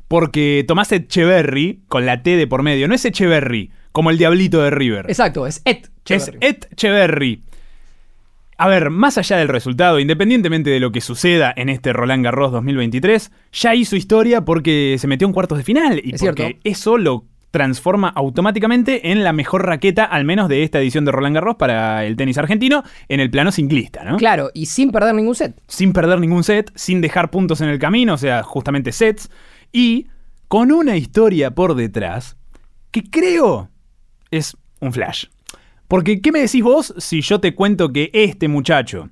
Speaker 1: Porque Tomás Echeverry, con la T de por medio, no es Echeverry, como el diablito de River.
Speaker 2: Exacto, es Ed.
Speaker 1: Es
Speaker 2: Cheverry.
Speaker 1: A ver, más allá del resultado, independientemente de lo que suceda en este Roland Garros 2023, ya hizo historia porque se metió en cuartos de final y
Speaker 2: Es
Speaker 1: porque
Speaker 2: cierto.
Speaker 1: eso lo transforma automáticamente en la mejor raqueta, al menos de esta edición de Roland Garros para el tenis argentino, en el plano singlista, ¿no?
Speaker 2: Claro, y sin perder ningún set.
Speaker 1: sin perder ningún set, sin dejar puntos en el camino, o sea, justamente sets, y con una historia por detrás que creo es un flash. Porque, ¿qué me decís vos si yo te cuento que este muchacho,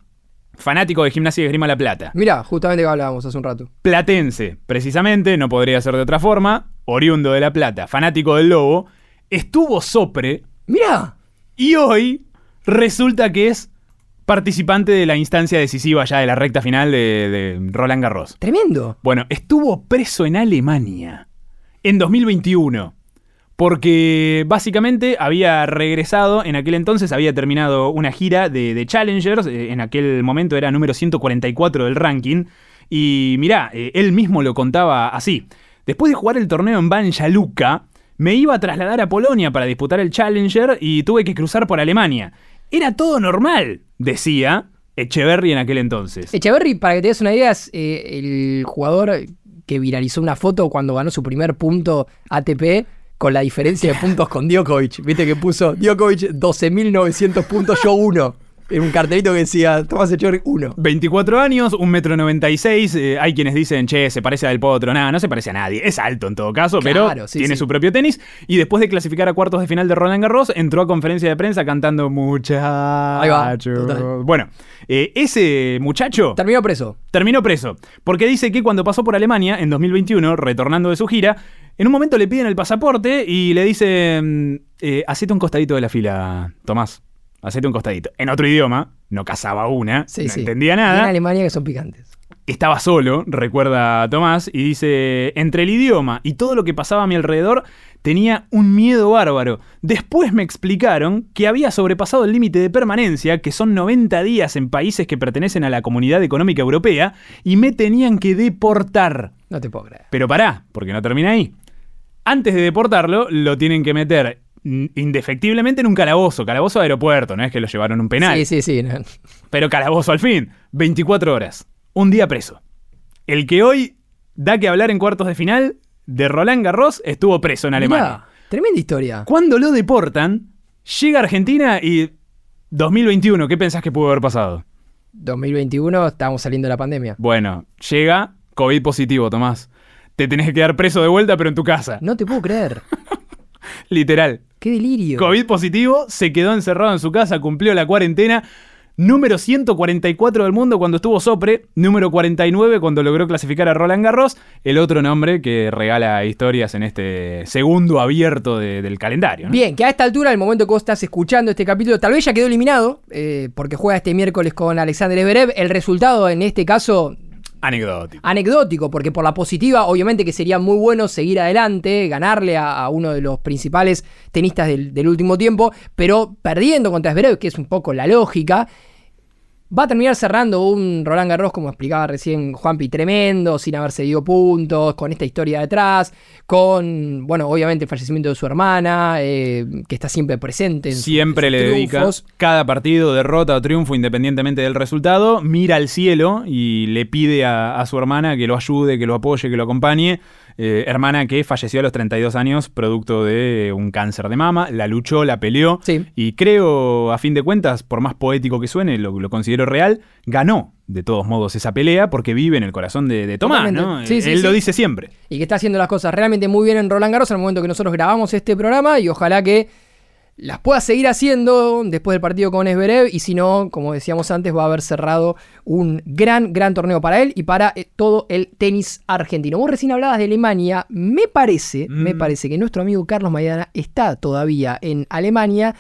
Speaker 1: fanático de gimnasia y esgrima La Plata,
Speaker 2: Mirá, justamente que hablábamos hace un rato.
Speaker 1: platense, precisamente, no podría ser de otra forma, oriundo de La Plata, fanático del Lobo, estuvo sopre
Speaker 2: Mirá,
Speaker 1: y hoy resulta que es participante de la instancia decisiva ya de la recta final de, de Roland Garros.
Speaker 2: tremendo.
Speaker 1: Bueno, estuvo preso en Alemania. en 2021. Porque básicamente había regresado, en aquel entonces había terminado una gira de, de Challengers, eh, en aquel momento era número 144 del ranking, y mirá, eh, él mismo lo contaba así. Después de jugar el torneo en Banja Luka, me iba a trasladar a Polonia para disputar el Challenger y tuve que cruzar por Alemania. Era todo normal, decía Echeverry en aquel entonces.
Speaker 2: Echeverry, para que te des una idea, es eh, el jugador que viralizó una foto cuando ganó su primer punto ATP con la diferencia de puntos con Djokovic. Viste que puso Djokovic 12.900 puntos, yo 1 un cartelito que decía Tomás Echeverry 1.
Speaker 1: 24 años, 1,96 metro 96. eh, hay quienes dicen, che, se parece a Del Potro. Nada, no se parece a nadie. Es alto en todo caso,
Speaker 2: Claro,
Speaker 1: pero
Speaker 2: sí,
Speaker 1: tiene
Speaker 2: sí.
Speaker 1: su propio tenis. Y después de clasificar a cuartos de final de Roland Garros, entró a conferencia de prensa cantando muchacho. Bueno, eh, ese muchacho
Speaker 2: Terminó preso.
Speaker 1: terminó preso. Porque dice que cuando pasó por Alemania en 2021, retornando de su gira, en un momento le piden el pasaporte y le dicen, eh, hacete un costadito de la fila, Tomás. Hacete un costadito. En otro idioma, no cazaba una,
Speaker 2: Sí,
Speaker 1: no
Speaker 2: sí.
Speaker 1: entendía
Speaker 2: Y en
Speaker 1: nada.
Speaker 2: Alemania que son picantes.
Speaker 1: Estaba solo, recuerda Tomás, y dice, entre el idioma y todo lo que pasaba a mi alrededor, tenía un miedo bárbaro. Después me explicaron que había sobrepasado el límite de permanencia, que son 90 días en países que pertenecen a la Comunidad Económica Europea, y me tenían que deportar.
Speaker 2: No te puedo creer.
Speaker 1: Pero pará, porque no termina ahí. Antes de deportarlo, lo tienen que meter indefectiblemente en un calabozo, calabozo de aeropuerto, no es que lo llevaron a un penal.
Speaker 2: Sí, sí, sí. no.
Speaker 1: Pero calabozo al fin. 24 horas. Un día preso. El que hoy da que hablar en cuartos de final de Roland Garros estuvo preso en Alemania.
Speaker 2: Mirá, tremenda historia.
Speaker 1: Cuando lo deportan, llega a Argentina y 2021, ¿qué pensás que pudo haber pasado?
Speaker 2: 2021, estábamos saliendo de la pandemia.
Speaker 1: Bueno, llega COVID positivo, Tomás. Te tenés que quedar preso de vuelta, pero en tu casa.
Speaker 2: No te puedo creer. (laughs) (laughs)
Speaker 1: Literal.
Speaker 2: Qué delirio.
Speaker 1: COVID positivo, se quedó encerrado en su casa, cumplió la cuarentena. Número 144 del mundo cuando estuvo Sopre, número 49 cuando logró clasificar a Roland Garros, el otro nombre que regala historias en este segundo abierto de- del calendario. ¿no?
Speaker 2: Bien, que a esta altura, el momento que vos estás escuchando este capítulo, tal vez ya quedó eliminado, eh, porque juega este miércoles con Alexander Everev. El resultado en este caso
Speaker 1: Anecdótico.
Speaker 2: anecdótico, porque por la positiva, obviamente que sería muy bueno seguir adelante, ganarle a, uno de los principales tenistas del, del último tiempo, pero perdiendo contra Zverev, que es un poco la lógica, va a terminar cerrando un Roland Garros, como explicaba recién Juanpi, tremendo, sin haber cedido puntos, con esta historia detrás, con, bueno, obviamente el fallecimiento de su hermana, eh, que está siempre presente. en su-
Speaker 1: Siempre
Speaker 2: en
Speaker 1: le
Speaker 2: sus
Speaker 1: dedica cada partido, derrota o triunfo, independientemente del resultado, mira al cielo y le pide a, a su hermana que lo ayude, que lo apoye, que lo acompañe. Eh, hermana que falleció a los 32 años producto de un cáncer de mama, la luchó, la peleó
Speaker 2: Sí.
Speaker 1: y creo, a fin de cuentas, por más poético que suene, lo, lo considero real, ganó de todos modos esa pelea porque vive en el corazón de, de Tomás. ¿no?
Speaker 2: Sí, sí,
Speaker 1: Él lo dice siempre.
Speaker 2: y que está haciendo las cosas realmente muy bien en Roland Garros en el momento que nosotros grabamos este programa y ojalá que las pueda seguir haciendo después del partido con Esberev y si no, como decíamos antes, va a haber cerrado un gran, gran torneo para él y para eh, todo el tenis argentino. Vos recién hablabas de Alemania, me parece, me
Speaker 1: Mm.
Speaker 2: parece que nuestro amigo Carlos Maidana está todavía en Alemania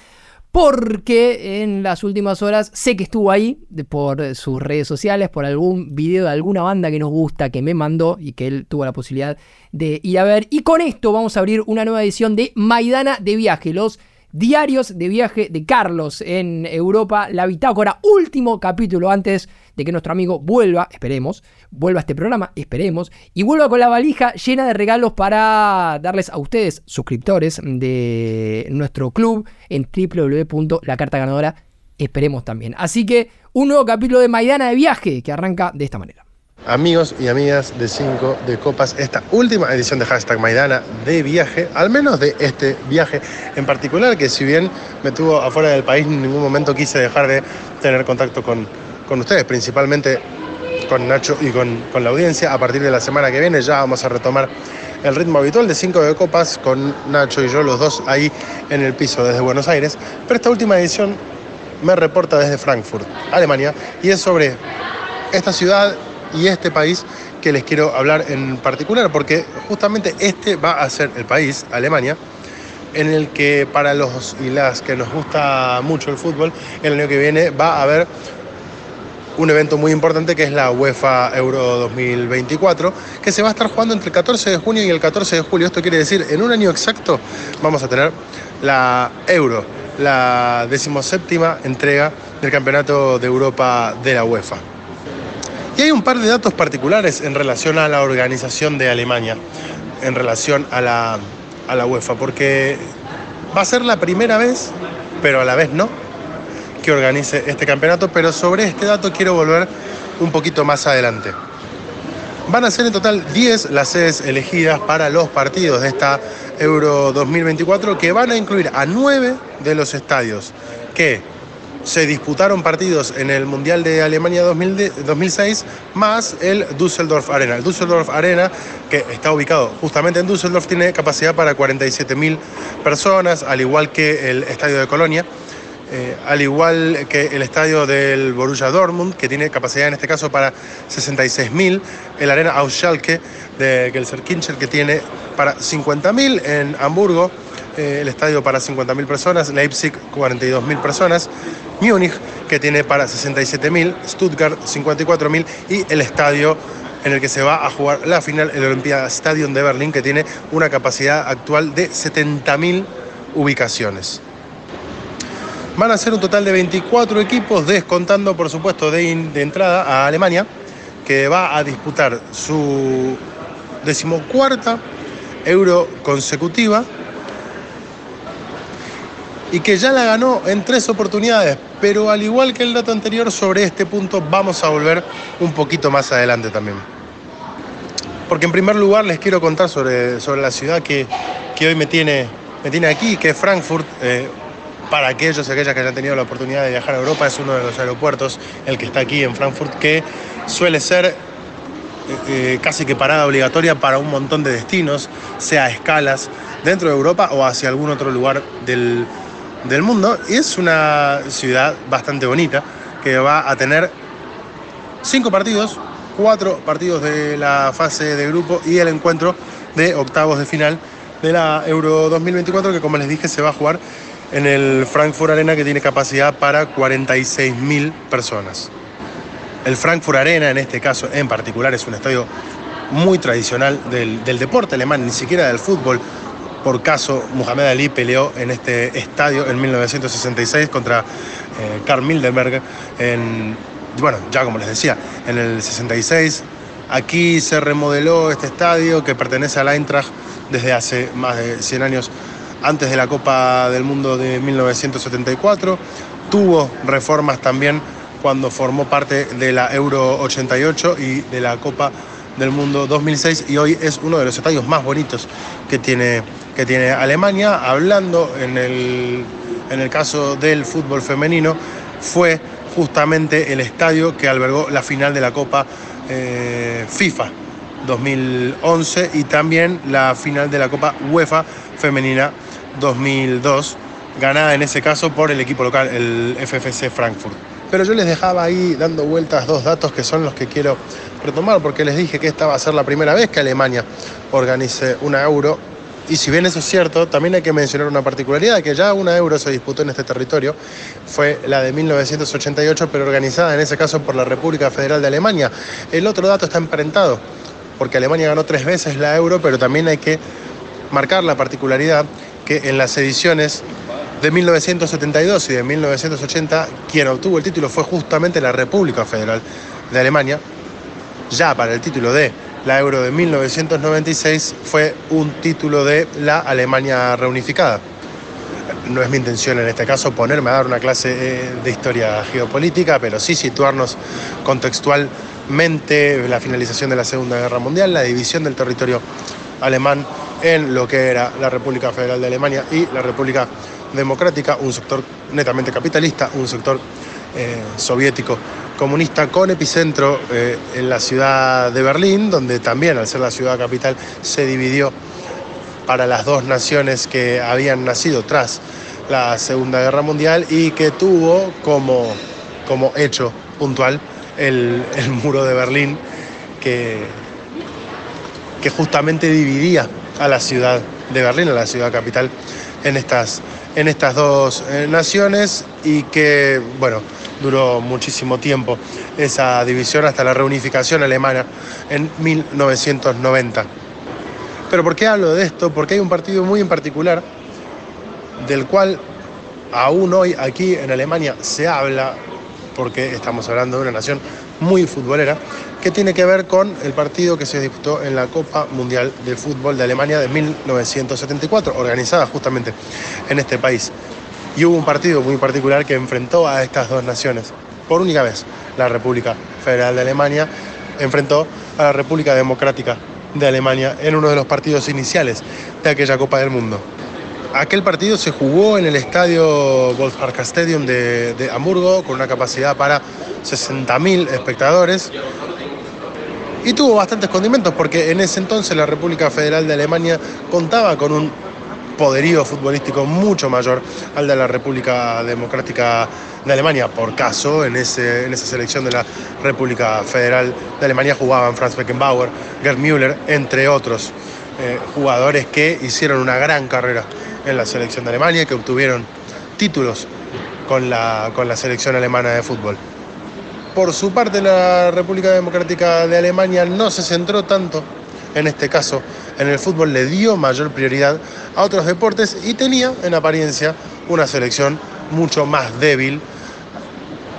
Speaker 2: porque en las últimas horas sé que estuvo ahí por sus redes sociales, por algún video de alguna banda que nos gusta, que me mandó y que él tuvo la posibilidad de ir a ver. Y con esto vamos a abrir una nueva edición de Maidana de Viaje, los diarios de viaje de Carlos en Europa, la bitácora, último capítulo antes de que nuestro amigo vuelva, esperemos, vuelva a este programa, esperemos, y vuelva con la valija llena de regalos para darles a ustedes, suscriptores de nuestro club, en www.lacartaganadora, esperemos también. Así que un nuevo capítulo de Maidana de viaje que arranca de esta manera.
Speaker 3: Amigos y amigas de 5 de Copas, esta última edición de Hashtag Maidana de viaje, al menos de este viaje en particular, que si bien me tuvo afuera del país, en ningún momento quise dejar de tener contacto con, con ustedes, principalmente con Nacho y con, con la audiencia. A partir de la semana que viene ya vamos a retomar el ritmo habitual de 5 de Copas con Nacho y yo, los dos ahí en el piso desde Buenos Aires. Pero esta última edición me reporta desde Frankfurt, Alemania, y es sobre esta ciudad y este país que les quiero hablar en particular, porque justamente este va a ser el país, Alemania, en el que para los y las que nos gusta mucho el fútbol, el año que viene va a haber un evento muy importante que es la UEFA Euro 2024, que se va a estar jugando entre el 14 de junio y el 14 de julio. Esto quiere decir, en un año exacto vamos a tener la Euro, la decimoséptima entrega del Campeonato de Europa de la UEFA. Y hay un par de datos particulares en relación a la organización de Alemania, en relación a la, a la UEFA, porque va a ser la primera vez, pero a la vez no, que organice este campeonato, pero sobre este dato quiero volver un poquito más adelante. Van a ser en total 10 las sedes elegidas para los partidos de esta Euro 2024 que van a incluir a 9 de los estadios que se disputaron partidos en el Mundial de Alemania 2006 más el Düsseldorf Arena. El Düsseldorf Arena, que está ubicado justamente en Düsseldorf, tiene capacidad para 47.000 personas, al igual que el Estadio de Colonia. Eh, al igual que el estadio del Borussia Dortmund, que tiene capacidad en este caso para 66.000, el Arena Ausschalke de Gelsenkirchen, que tiene para 50.000 en Hamburgo, eh, el estadio para 50.000 personas, Leipzig 42.000 personas, Múnich, que tiene para 67.000, Stuttgart 54.000 y el estadio en el que se va a jugar la final, el Olympia Stadium de Berlín, que tiene una capacidad actual de 70.000 ubicaciones. Van a ser un total de 24 equipos, descontando por supuesto de, entrada a Alemania, que va a disputar su decimocuarta euro consecutiva y que ya la ganó en tres oportunidades, pero al igual que el dato anterior sobre este punto vamos a volver un poquito más adelante también. Porque en primer lugar les quiero contar sobre, sobre la ciudad que, hoy me tiene, me tiene aquí, que es Frankfurt, eh, para aquellos y aquellas que hayan tenido la oportunidad de viajar a Europa, es uno de los aeropuertos, el que está aquí en Frankfurt, que suele ser eh, eh, casi que parada obligatoria para un montón de destinos, sea escalas dentro de Europa o hacia algún otro lugar del, del mundo. Y es una ciudad bastante bonita que va a tener cinco partidos, cuatro partidos de la fase de grupo y el encuentro de octavos de final de la Euro 2024 que como les dije se va a jugar en el Frankfurt Arena que tiene capacidad para 46.000 personas. El Frankfurt Arena, en este caso en particular, es un estadio muy tradicional del, deporte alemán, ni siquiera del fútbol. Por caso, Muhammad Ali peleó en este estadio en 1966 contra eh, Karl Mildenberg. En, bueno, ya como les decía, en el 66. Aquí se remodeló este estadio que pertenece al Eintracht desde hace más de 100 años antes de la Copa del Mundo de 1974. Tuvo reformas también cuando formó parte de la Euro 88 y de la Copa del Mundo 2006 y hoy es uno de los estadios más bonitos que tiene, que tiene Alemania. Hablando en el, en el caso del fútbol femenino, fue justamente el estadio que albergó la final de la Copa eh, FIFA 2011 y también la final de la Copa UEFA femenina 2002, ganada en ese caso por el equipo local, el FFC Frankfurt. Pero yo les dejaba ahí dando vueltas dos datos que son los que quiero retomar, porque les dije que esta va a ser la primera vez que Alemania organice una euro. Y si bien eso es cierto, también hay que mencionar una particularidad, que ya una euro se disputó en este territorio, fue la de 1988, pero organizada en ese caso por la República Federal de Alemania. El otro dato está emparentado, porque Alemania ganó tres veces la euro, pero también hay que marcar la particularidad que en las ediciones de 1972 y de 1980, quien obtuvo el título fue justamente la República Federal de Alemania. Ya para el título de la Euro de 1996 fue un título de la Alemania reunificada. No es mi intención en este caso ponerme a dar una clase eh, de historia geopolítica, pero sí situarnos contextualmente la finalización de la Segunda Guerra Mundial, la división del territorio alemán en lo que era la República Federal de Alemania y la República Democrática, un sector netamente capitalista, un sector eh, soviético comunista con epicentro eh, en la ciudad de Berlín, donde también al ser la ciudad capital se dividió para las dos naciones que habían nacido tras la Segunda Guerra Mundial y que tuvo como, como hecho puntual el, el muro de Berlín que, que justamente dividía a la ciudad de Berlín, a la ciudad capital, en estas, en estas dos eh, naciones y que, bueno, duró muchísimo tiempo esa división hasta la reunificación alemana en 1990. Pero ¿por qué hablo de esto? Porque hay un partido muy en particular del cual aún hoy aquí en Alemania se habla, porque estamos hablando de una nación muy futbolera, que tiene que ver con el partido que se disputó en la Copa Mundial de Fútbol de Alemania de 1974, organizada justamente en este país. Y hubo un partido muy particular que enfrentó a estas dos naciones. Por única vez, la República Federal de Alemania enfrentó a la República Democrática de Alemania en uno de los partidos iniciales de aquella Copa del Mundo. Aquel partido se jugó en el estadio Volkspark Stadium de, de Hamburgo con una capacidad para 60.000 espectadores y tuvo bastantes condimentos porque en ese entonces la República Federal de Alemania contaba con un poderío futbolístico mucho mayor al de la República Democrática de Alemania. Por caso, en, ese, en esa selección de la República Federal de Alemania jugaban Franz Beckenbauer, Gerd Müller, entre otros eh, jugadores que hicieron una gran carrera en la selección de Alemania, que obtuvieron títulos con la, con la selección alemana de fútbol. Por su parte, la República Democrática de Alemania no se centró tanto, en este caso, en el fútbol, le dio mayor prioridad a otros deportes y tenía, en apariencia, una selección mucho más débil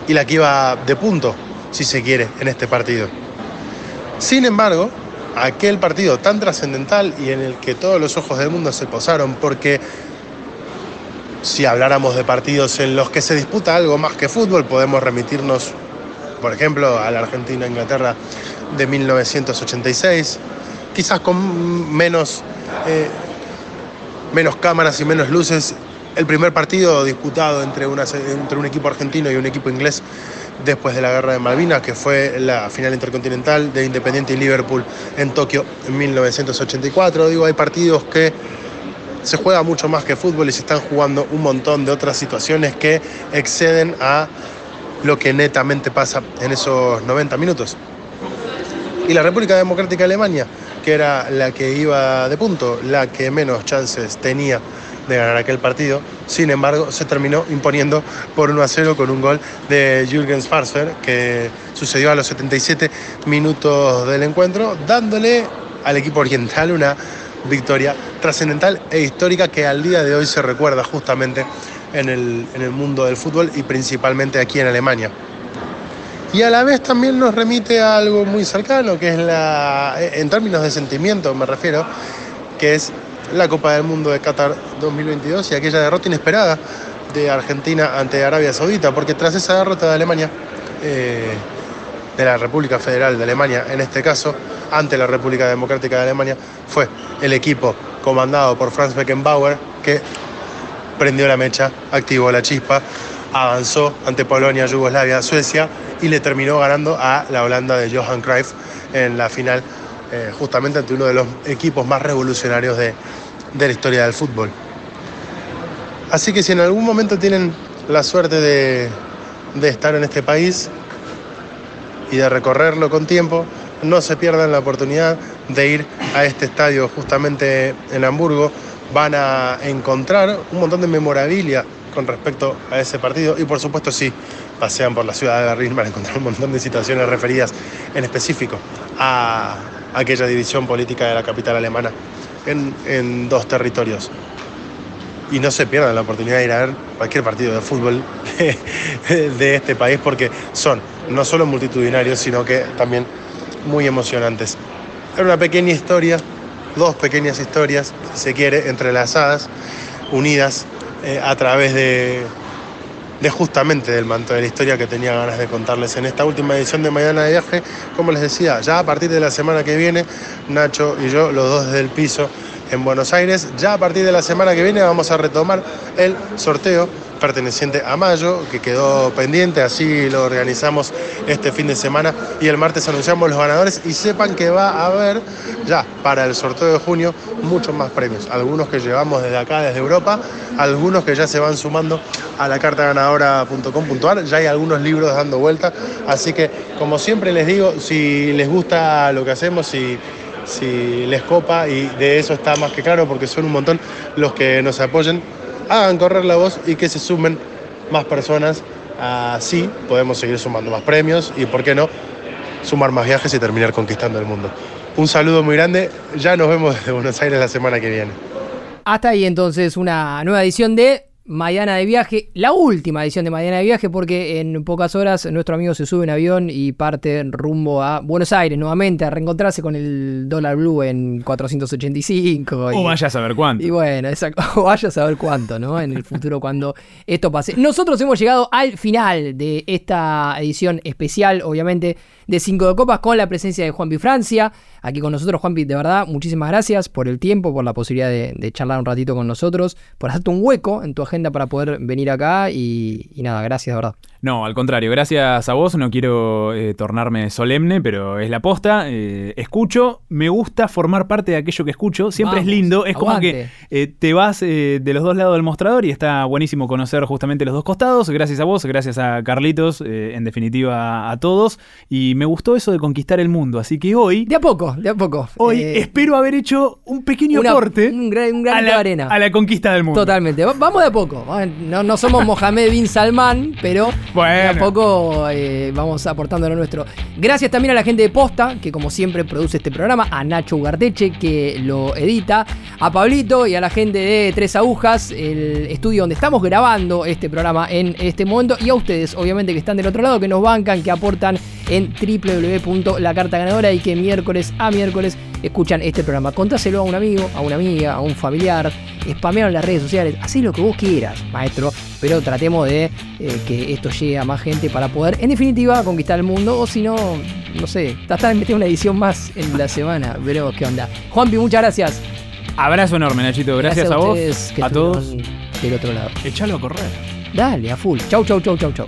Speaker 3: y la que iba de punto, si se quiere, en este partido. Sin embargo, aquel partido tan trascendental y en el que todos los ojos del mundo se posaron, porque si habláramos de partidos en los que se disputa algo más que fútbol, podemos remitirnos, por ejemplo, a la Argentina-Inglaterra de 1986, quizás con menos, eh, menos cámaras y menos luces. El primer partido disputado entre, una, entre un equipo argentino y un equipo inglés después de la guerra de Malvinas, que fue la final intercontinental de Independiente y Liverpool en Tokio en 1984. Digo, hay partidos que se juega mucho más que fútbol y se están jugando un montón de otras situaciones que exceden a lo que netamente pasa en esos 90 minutos. Y la República Democrática de Alemania, que era la que iba de punto, la que menos chances tenía de ganar aquel partido. Sin embargo, se terminó imponiendo por 1 a 0 con un gol de Jürgen Schwarzer, que sucedió a los 77 minutos del encuentro, dándole al equipo oriental una victoria trascendental e histórica que al día de hoy se recuerda justamente en el, en el mundo del fútbol y principalmente aquí en Alemania. Y a la vez también nos remite a algo muy cercano, que es la, en términos de sentimiento me refiero, que es la Copa del Mundo de Qatar 2022 y aquella derrota inesperada de Argentina ante Arabia Saudita, porque tras esa derrota de Alemania, eh, de la República Federal de Alemania en este caso, ante la República Democrática de Alemania, fue el equipo comandado por Franz Beckenbauer que prendió la mecha, activó la chispa, avanzó ante Polonia, Yugoslavia, Suecia y le terminó ganando a la Holanda de Johan Cruyff en la final, eh, justamente ante uno de los equipos más revolucionarios de, de la historia del fútbol. Así que si en algún momento tienen la suerte de, de estar en este país y de recorrerlo con tiempo, no se pierdan la oportunidad de ir a este estadio justamente en Hamburgo. Van a encontrar un montón de memorabilia con respecto a ese partido y por supuesto sí, pasean por la ciudad de Berlín van a encontrar un montón de situaciones referidas en específico a aquella división política de la capital alemana en, en dos territorios. Y no se pierdan la oportunidad de ir a ver cualquier partido de fútbol de, este país porque son no solo multitudinarios, sino que también muy emocionantes. Era una pequeña historia, dos pequeñas historias, si se quiere, entrelazadas, unidas eh, a través de, de justamente del manto de la historia que tenía ganas de contarles en esta última edición de Mañana de Viaje. Como les decía, ya a partir de la semana que viene, Nacho y yo, los dos desde el piso en Buenos Aires, ya a partir de la semana que viene vamos a retomar el sorteo perteneciente a mayo, que quedó pendiente, así lo organizamos este fin de semana. Y el martes anunciamos los ganadores y sepan que va a haber ya para el sorteo de junio muchos más premios, algunos que llevamos desde acá, desde Europa, algunos que ya se van sumando a la carta ganadora.com.ar, ya hay algunos libros dando vuelta, así que como siempre les digo, si les gusta lo que hacemos, si si les copa y de eso está más que claro porque son un montón los que nos apoyen hagan correr la voz y que se sumen más personas Así podemos seguir sumando más premios y, ¿por qué no?, sumar más viajes y terminar conquistando el mundo. Un saludo muy grande, ya nos vemos desde Buenos Aires la semana que viene.
Speaker 2: Hasta ahí entonces una nueva edición de Mañana de Viaje, la última edición de Mañana de Viaje, porque en pocas horas nuestro amigo se sube en avión y parte rumbo a Buenos Aires nuevamente a reencontrarse con el dólar blue en 485.
Speaker 1: O vaya a saber cuánto.
Speaker 2: Y bueno, exacto, (laughs) o vaya a saber cuánto, ¿no? En el futuro cuando esto pase. Nosotros hemos llegado al final de esta edición especial, obviamente, de Cinco de Copas con la presencia de Juanpi Francia. Aquí con nosotros, Juanpi, de verdad, muchísimas gracias por el tiempo, por la posibilidad de, charlar un ratito con nosotros, por hacerte un hueco en tu agenda para poder venir acá y, y nada, gracias de verdad.
Speaker 1: No, al contrario, gracias a vos. No quiero eh, tornarme solemne, pero es la posta. Eh, escucho, me gusta formar parte de aquello que escucho. Siempre es lindo. Es como que eh, te vas de los dos lados del mostrador y está buenísimo conocer justamente los dos costados. Gracias a vos, gracias a Carlitos, en definitiva a todos. Y me gustó eso de conquistar el mundo. Así que hoy.
Speaker 2: De a poco, de a poco.
Speaker 1: Hoy espero haber hecho un pequeño aporte.
Speaker 2: Un gran, a
Speaker 1: la,
Speaker 2: arena.
Speaker 1: A la conquista del mundo.
Speaker 2: Totalmente. Vamos de a poco. No, no somos Mohamed bin Salman, pero. Bueno. poco eh, vamos aportando lo nuestro. Gracias también a la gente de Posta, que como siempre produce este programa, a Nacho Ugarteche, que lo edita, a Pablito y a la gente de Tres Agujas, el estudio donde estamos grabando este programa en este momento, y a ustedes, obviamente, que están del otro lado, que nos bancan, que aportan en www.lacartaganadora y que miércoles a miércoles escuchan este programa. Contáselo a un amigo, a una amiga, a un familiar, spamealo en las redes sociales, así lo que vos quieras, maestro, pero tratemos de eh, que esto llegue a más gente para poder, en definitiva, conquistar el mundo, o si no, no sé, tratar de meter una edición más en la semana, veremos qué onda. Juanpi, muchas gracias.
Speaker 1: Abrazo enorme, Nachito, gracias, a, vos, a todos.
Speaker 2: Del otro lado.
Speaker 1: Echalo a correr.
Speaker 2: Dale, a full. Chau, chau, chau, chau, chau.